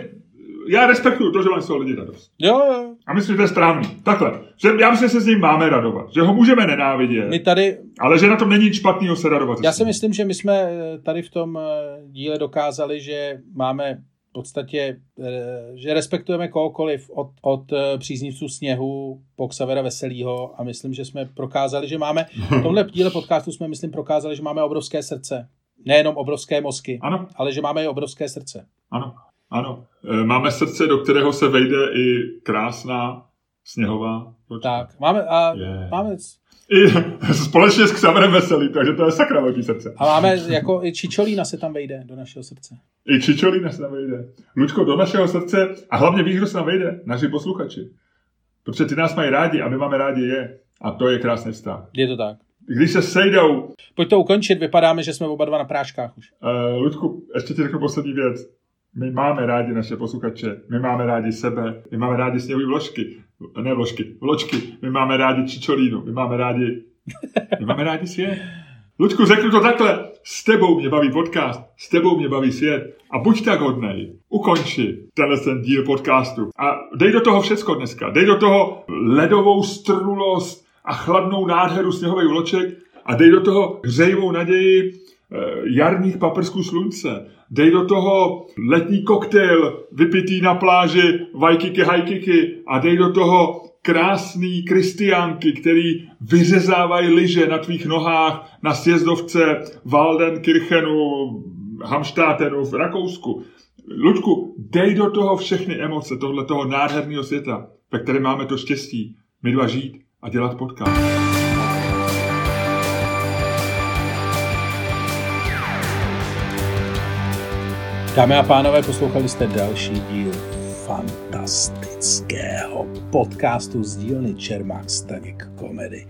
já respektuju to, že mají z toho lidi radost. Jo, jo. A myslím, že to je správný. Takhle. Že já myslím, že se s ním máme radovat. Že ho můžeme nenávidět. My tady, Ale že na tom není nic špatného se radovat. já si myslím, že my jsme eh, tady v tom eh, díle dokázali, že máme v podstatě, eh, že respektujeme kohokoliv od, od příznivců sněhu po Xavera Veselýho a myslím, že jsme prokázali, že máme, v tomhle díle podcastu jsme, myslím, prokázali, že máme obrovské srdce. Nejenom obrovské mozky, Ano, ale že máme i obrovské srdce. ano, ano. E, Máme srdce, do kterého se vejde i krásná sněhová. nočka. Tak, máme, a Je. máme I společně s Xaverem Veselý, takže to je sakra velký srdce. A máme, jako i Čičolína se tam vejde do našeho srdce. I Čičolína se nám vejde. Lučko, do našeho srdce a hlavně víš, kdo se nám vejde? Naši posluchači. Protože ty nás mají rádi a my máme rádi je. A to je krásný vztah. Je to tak. když se sejdou... Pojď to ukončit, vypadáme, že jsme oba dva na práškách už. Uh, Ludku, ještě ti řeknu poslední věc. My máme rádi naše posluchače, my máme rádi sebe, my máme rádi sněhové vložky, ne vložky, vločky, my máme rádi čičolínu, my máme rádi, my máme rádi svět. Ludku, řeknu to takhle, s tebou mě baví podcast, s tebou mě baví svět a buď tak hodnej, ukonči tenhle ten díl podcastu a dej do toho všecko dneska, dej do toho ledovou strnulost a chladnou nádheru sněhových vloček a dej do toho hřejivou naději eh, jarních paprsků slunce. Dej do toho letní koktejl vypitý na pláži vajkiky hajkiky a dej do toho krásný kristiánky, který vyřezávají lyže na tvých nohách na sjezdovce Waldenkirchenu, Hamštátenu v Rakousku. Ludku, dej do toho všechny emoce tohle toho nádherného světa, ve kterém máme to štěstí, my dva žít a dělat podcast. Dámy a pánové, poslouchali jste další díl fantastického podcastu z dílny Čermák Staněk Komedy.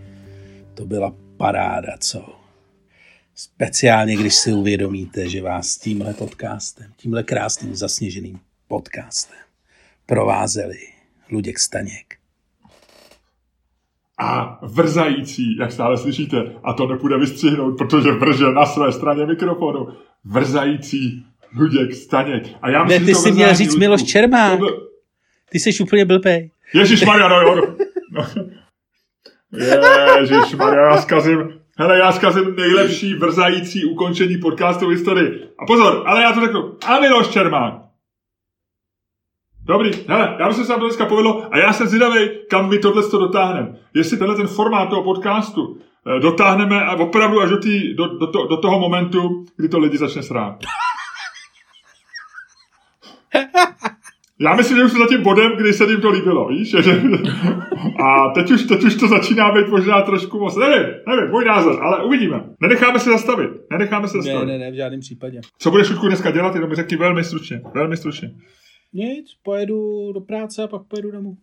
To byla paráda, co? Speciálně, když si uvědomíte, že vás tímhle podcastem, tímhle krásným zasněženým podcastem provázeli Luděk Staněk. A vrzající, jak stále slyšíte, a to nepůjde vystřihnout, protože vrže na své straně mikrofonu, vrzající Luděk Staněk. A já myslím, ne, ty jsi měl říct Ludku, Miloš Čermák. byl- Ty jsi úplně blbej. Ježíš Maria, no jo. No. Ježíš Maria, já zkazím, hele, já zkazím nejlepší vrzající ukončení podcastu v historii. A pozor, ale já to řeknu. A Miloš Čermák. Dobrý, hele, já myslím, že se nám to dneska povedlo a já jsem zvědavý, kam my tohle to dotáhneme. Jestli tenhle ten formát toho podcastu eh, dotáhneme a opravdu až do, tý, do, do, to, do toho momentu, kdy to lidi začne srát. Já myslím, že už jsme za tím bodem, kdy se jim to líbilo, víš? Že- A teď už, teď už to začíná být možná trošku moc. Nevím, nevím, můj názor, ale uvidíme. Nenecháme se zastavit. Nenecháme se Ne, zastavit. ne, ne, v žádném případě. Co budeš Šutku dneska dělat, jenom mi řekni velmi stručně. Velmi stručně. Nic, pojedu do práce a pak pojedu domů.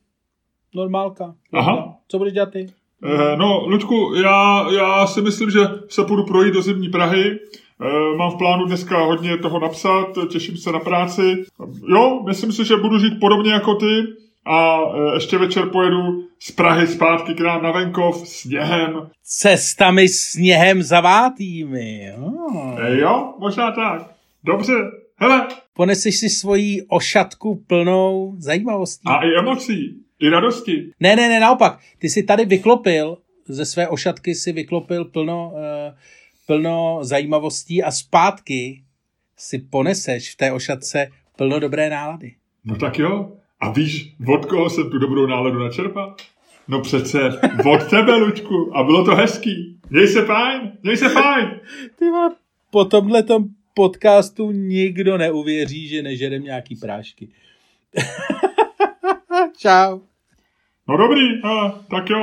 Normálka. Aha. Co budeš dělat ty? Eh, no, Luďku, já, já si myslím, že se půjdu projít do zimní Prahy. Eh, mám v plánu dneska hodně toho napsat, těším se na práci. Jo, myslím si, že budu žít podobně jako ty. A eh, ještě večer pojedu z Prahy zpátky k nám na venkov sněhem. Cestami sněhem zavátými. Oh. Eh, jo, možná tak. Dobře. Hele, Poneseš si svoji ošatku plnou zajímavostí. a i emocí, i radosti. Ne, ne, ne, naopak. Ty si tady vyklopil, ze své ošatky si vyklopil plno, uh, plno zajímavostí a zpátky si poneseš v té ošatce plno dobré nálady. No tak jo. A víš, od koho jsem tu dobrou náladu načerpal? No přece od tebe, Luďku. A bylo to hezký. Měj se fajn, měj se fajn. Ty vole, po tomhle podcastu nikdo neuvěří, že nežerem nějaký prášky. Čau. No dobrý, a, tak jo.